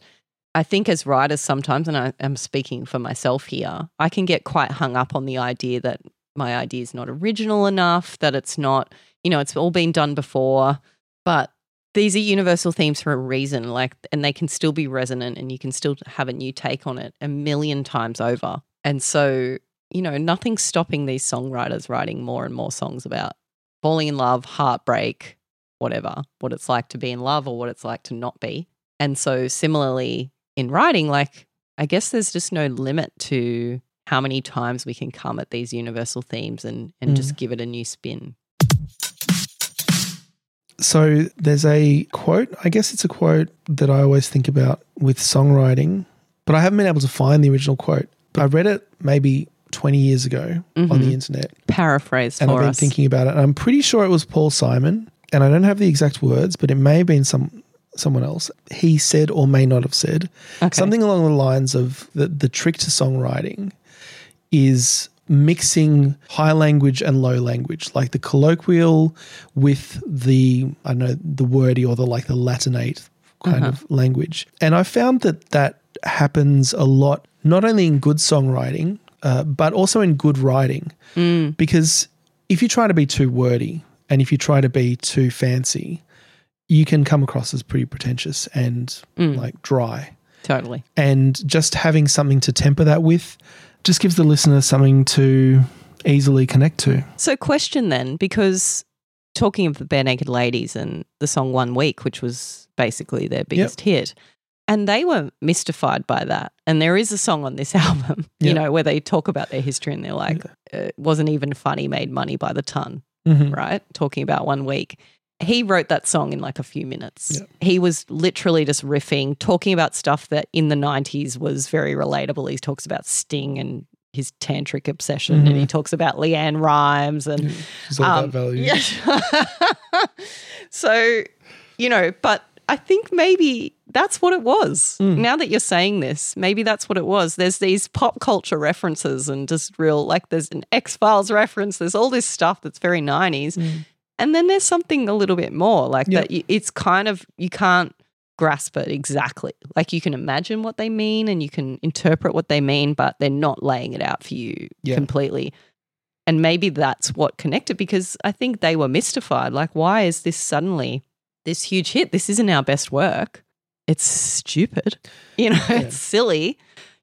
I think as writers, sometimes, and I am speaking for myself here, I can get quite hung up on the idea that my idea is not original enough, that it's not, you know, it's all been done before. But these are universal themes for a reason, like, and they can still be resonant and you can still have a new take on it a million times over. And so, you know, nothing's stopping these songwriters writing more and more songs about falling in love, heartbreak, whatever, what it's like to be in love or what it's like to not be. And so, similarly, in writing, like, I guess there's just no limit to how many times we can come at these universal themes and, and just mm. give it a new spin. So there's a quote, I guess it's a quote that I always think about with songwriting, but I haven't been able to find the original quote. But I read it maybe 20 years ago on the mm-hmm. internet Paraphrase and I've been us. thinking about it. And I'm pretty sure it was Paul Simon, and I don't have the exact words, but it may have been some someone else. He said or may not have said Okay. something along the lines of the, the trick to songwriting is mixing high language and low language, like the colloquial with the I don't know the wordy or the like the Latinate kind of language. And I found that that happens a lot, not only in good songwriting, uh, but also in good writing. Because if you try to be too wordy and if you try to be too fancy, you can come across as pretty pretentious and mm. like dry Totally. and just having something to temper that with just gives the listener something to easily connect to. So, question then, because talking of the Barenaked Ladies and the song One Week, which was basically their biggest hit, and they were mystified by that. And there is a song on this album, you know, where they talk about their history and they're like, uh, it wasn't even funny, made money by the ton, Mhm. right? Talking about One Week. He wrote that song in like a few minutes. Yeah. He was literally just riffing, talking about stuff that in the 90s was very relatable. He talks about Sting and his tantric obsession, and he talks about LeAnn Rimes and all um. Yeah. so, you know, but I think maybe that's what it was. Hmm. Now that you're saying this, maybe that's what it was. There's these pop culture references and just real, like there's an X Files reference. There's all this stuff that's very 90s. Hmm. And then there's something a little bit more like Yep. that. You, it's kind of, you can't grasp it exactly. Like you can imagine what they mean and you can interpret what they mean, but they're not laying it out for you Yeah. completely. And maybe that's what connected because I think they were mystified. Like, why is this suddenly this huge hit? This isn't our best work. It's stupid. You know, it's silly.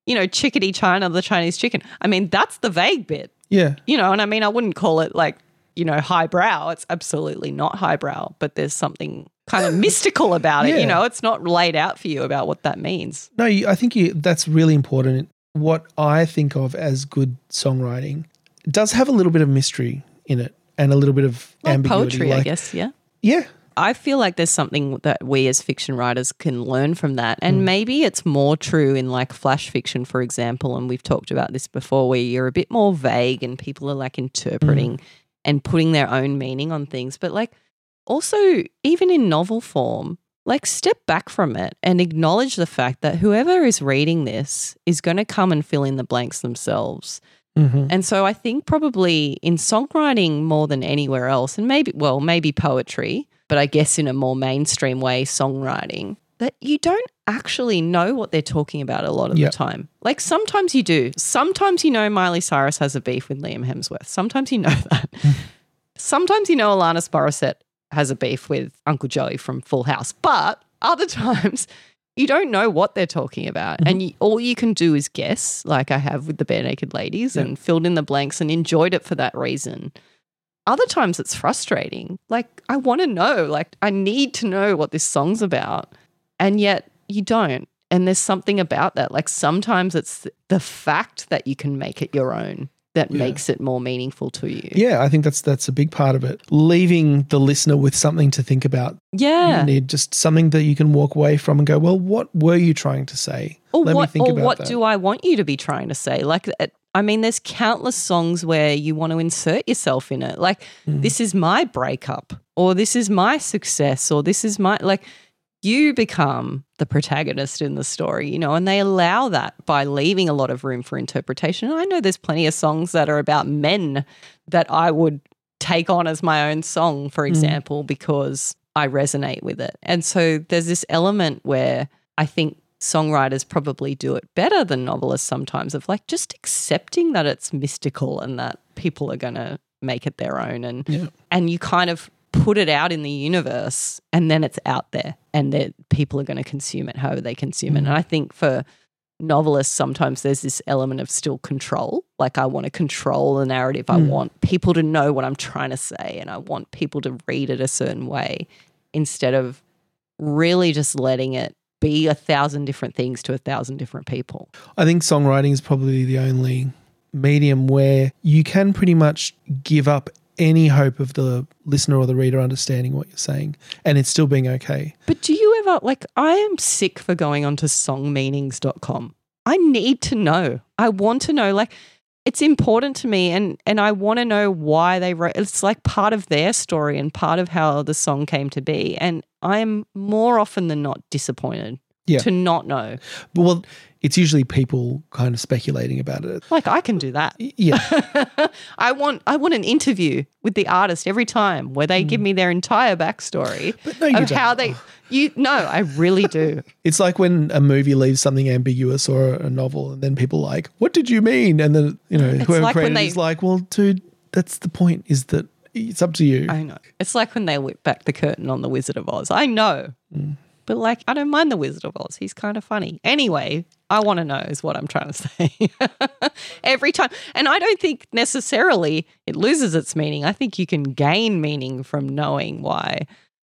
You know, chickadee China, the Chinese chicken. I mean, that's the vague bit, Yeah. you know, and I mean, I wouldn't call it like, you know, highbrow. It's absolutely not highbrow, but there's something kind of mystical about it. Yeah. You know, it's not laid out for you about what that means. No, you, I think you, that's really important. What I think of as good songwriting does have a little bit of mystery in it and a little bit of Like ambiguity. poetry, I guess. Yeah. Yeah. I feel like there's something that we as fiction writers can learn from that. And Mm. maybe it's more true in like flash fiction, for example. And we've talked about this before, where you're a bit more vague and people are like interpreting Mm. and putting their own meaning on things. But like also, even in novel form, like step back from it and acknowledge the fact that whoever is reading this is going to come and fill in the blanks themselves. Mhm. And so I think probably in songwriting more than anywhere else, and maybe, well, maybe poetry, but I guess in a more mainstream way, songwriting, that you don't actually know what they're talking about a lot of Yep. the time. Like sometimes you do. Sometimes you know Miley Cyrus has a beef with Liam Hemsworth. Sometimes you know that. sometimes you know Alanis Morissette has a beef with Uncle Joey from Full House. But other times you don't know what they're talking about. And mm-hmm. you, all you can do is guess, like I have with the Barenaked Ladies, and filled in the blanks and enjoyed it for that reason. Other times it's frustrating. Like, I want to know, like, I need to know what this song's about. And yet you don't. And there's something about that. Like, sometimes it's the fact that you can make it your own that makes it more meaningful to you. Yeah, I think that's that's a big part of it. Leaving the listener with something to think about. Yeah. You need just something that you can walk away from and go, well, what were you trying to say? Or Let what, me think or about what that. do I want you to be trying to say? Like, I mean, there's countless songs where you want to insert yourself in it. Like, Mm. this is my breakup, or this is my success, or this is my, like, you become the protagonist in the story, you know, and they allow that by leaving a lot of room for interpretation. I know there's plenty of songs that are about men that I would take on as my own song, for example, because I resonate with it. And so there's this element where I think songwriters probably do it better than novelists sometimes of like just accepting that it's mystical and that people are going to make it their own and Yeah. and you kind of put it out in the universe and then it's out there and that people are going to consume it however they consume it. Mm. And i think for novelists sometimes there's this element of still control. Like i want to control the narrative i mm. want people to know what i'm trying to say and i want people to read it a certain way instead of really just letting it be a thousand different things to a thousand different people I think songwriting is probably the only medium where you can pretty much give up any hope of the listener or the reader understanding what you're saying and it's still being okay. But do you ever like I am sick for going onto songmeanings.com. I need to know. I want to know like it's important to me and and I want to know why they wrote it's like part of their story and part of how the song came to be and I am more often than not disappointed Yeah. to not know. But well, it's usually people kind of speculating about it. Like I can do that. Yeah. I want I want an interview with the artist every time where they give mm. me their entire backstory. But no, of how don't. they you no, I really do. It's like when a movie leaves something ambiguous or a novel, and then people are like, "What did you mean?" And then you know whoever like created it they- is like, "Well, dude, that's the point. Is that it's up to you." I know. It's like when they whip back the curtain on The Wizard of Oz. I know. Mm. But like, I don't mind The Wizard of Oz. He's kind of funny. Anyway, I want to know is what I'm trying to say every time. And I don't think necessarily it loses its meaning. I think you can gain meaning from knowing why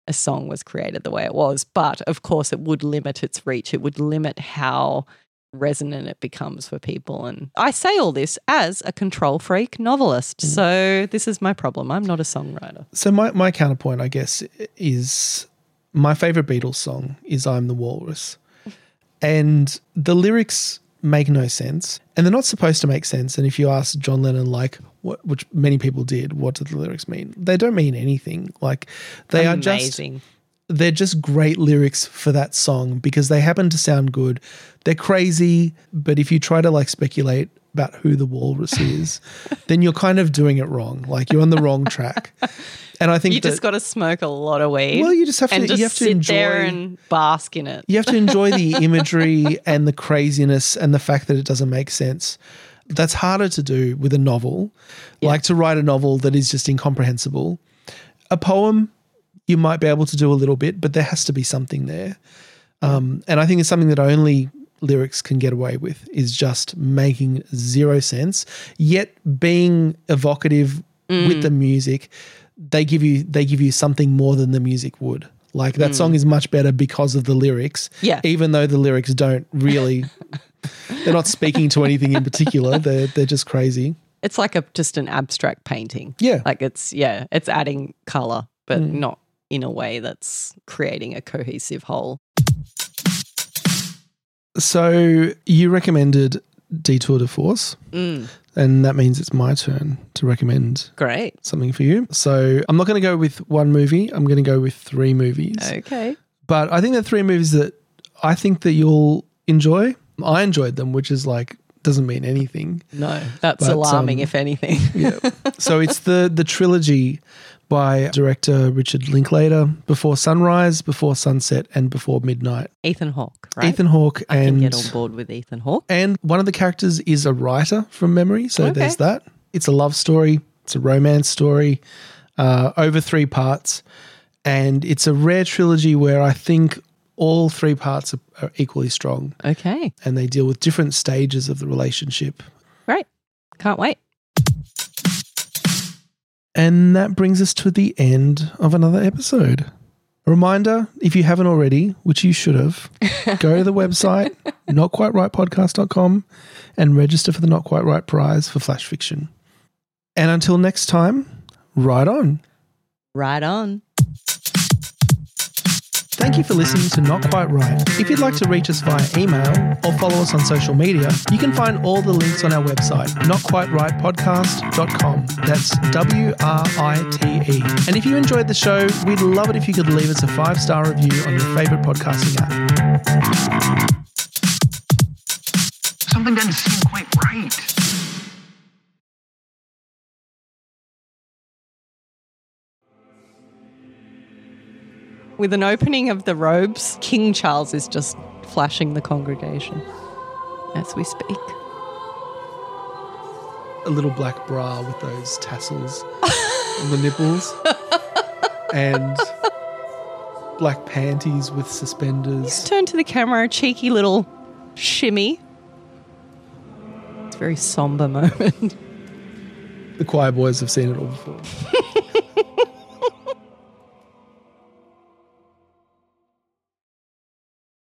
a song was created the way it was. But of course, it would limit its reach. It would limit how resonant it becomes for people. And I say all this as a control freak novelist. Mm. So this is my problem. I'm not a songwriter. So my my counterpoint, I guess, is my favorite Beatles song is "I'm the Walrus," and the lyrics make no sense, and they're not supposed to make sense. And if you ask John Lennon, like what, which many people did, what do the lyrics mean? They don't mean anything. Like they are just. They're just great lyrics for that song because they happen to sound good. They're crazy, but if you try to like speculate about who the walrus is, then you're kind of doing it wrong. Like you're on the wrong track. And I think You that, just got to smoke a lot of weed. Well, you just have to- you have to sit there and bask in it. you have to enjoy the imagery and the craziness and the fact that it doesn't make sense. That's harder to do with a novel. Like to write a novel that is just incomprehensible. A poem, you might be able to do a little bit, but there has to be something there. Um, and I think it's something that only lyrics can get away with is just making zero sense, yet being evocative with the music. They give you they give you something more than the music would. Like that hmm. song is much better because of the lyrics. Yeah. Even though the lyrics don't really they're not speaking to anything in particular. They're they're just crazy. It's like a just an abstract painting. Yeah. Like it's yeah, it's adding color, but hmm. not in a way that's creating a cohesive whole. So you recommended Detour de Force. Mm. And that means it's my turn to recommend Great. something for you. So I'm not going to go with one movie. I'm going to go with three movies. Okay. But I think they're three movies that I think that you'll enjoy. I enjoyed them, which is like doesn't mean anything. No, that's But, alarming um, if anything. Yeah. so it's the the trilogy by director Richard Linklater. Before sunrise, before sunset, and before midnight. Ethan Hawke, right? Ethan Hawke I and get on board with Ethan Hawke. and one of the characters is a writer from memory. So Okay. there's that. It's a love story. It's a romance story uh, over three parts, and it's a rare trilogy where I think all three parts are, are equally strong, Okay, and they deal with different stages of the relationship. great. Can't wait. And that brings us to the end of another episode. A reminder, if you haven't already, which you should have, go to the website, notquiterightpodcast.com, and register for the Not Quite Right prize for Flash Fiction. And until next time, right on. Right on. Thank you for listening to Not Quite Right. If you'd like to reach us via email or follow us on social media, you can find all the links on our website, notquiterightpodcast.com. That's W R I T E. And if you enjoyed the show, we'd love it if you could leave us a five star review on your favorite podcasting app. Something doesn't seem quite right. With an opening of the robes, King Charles is just flashing the congregation as we speak. A little black bra with those tassels on the nipples, and black panties with suspenders. Turn to the camera, a cheeky little shimmy. It's a very somber moment. The choir boys have seen it all before.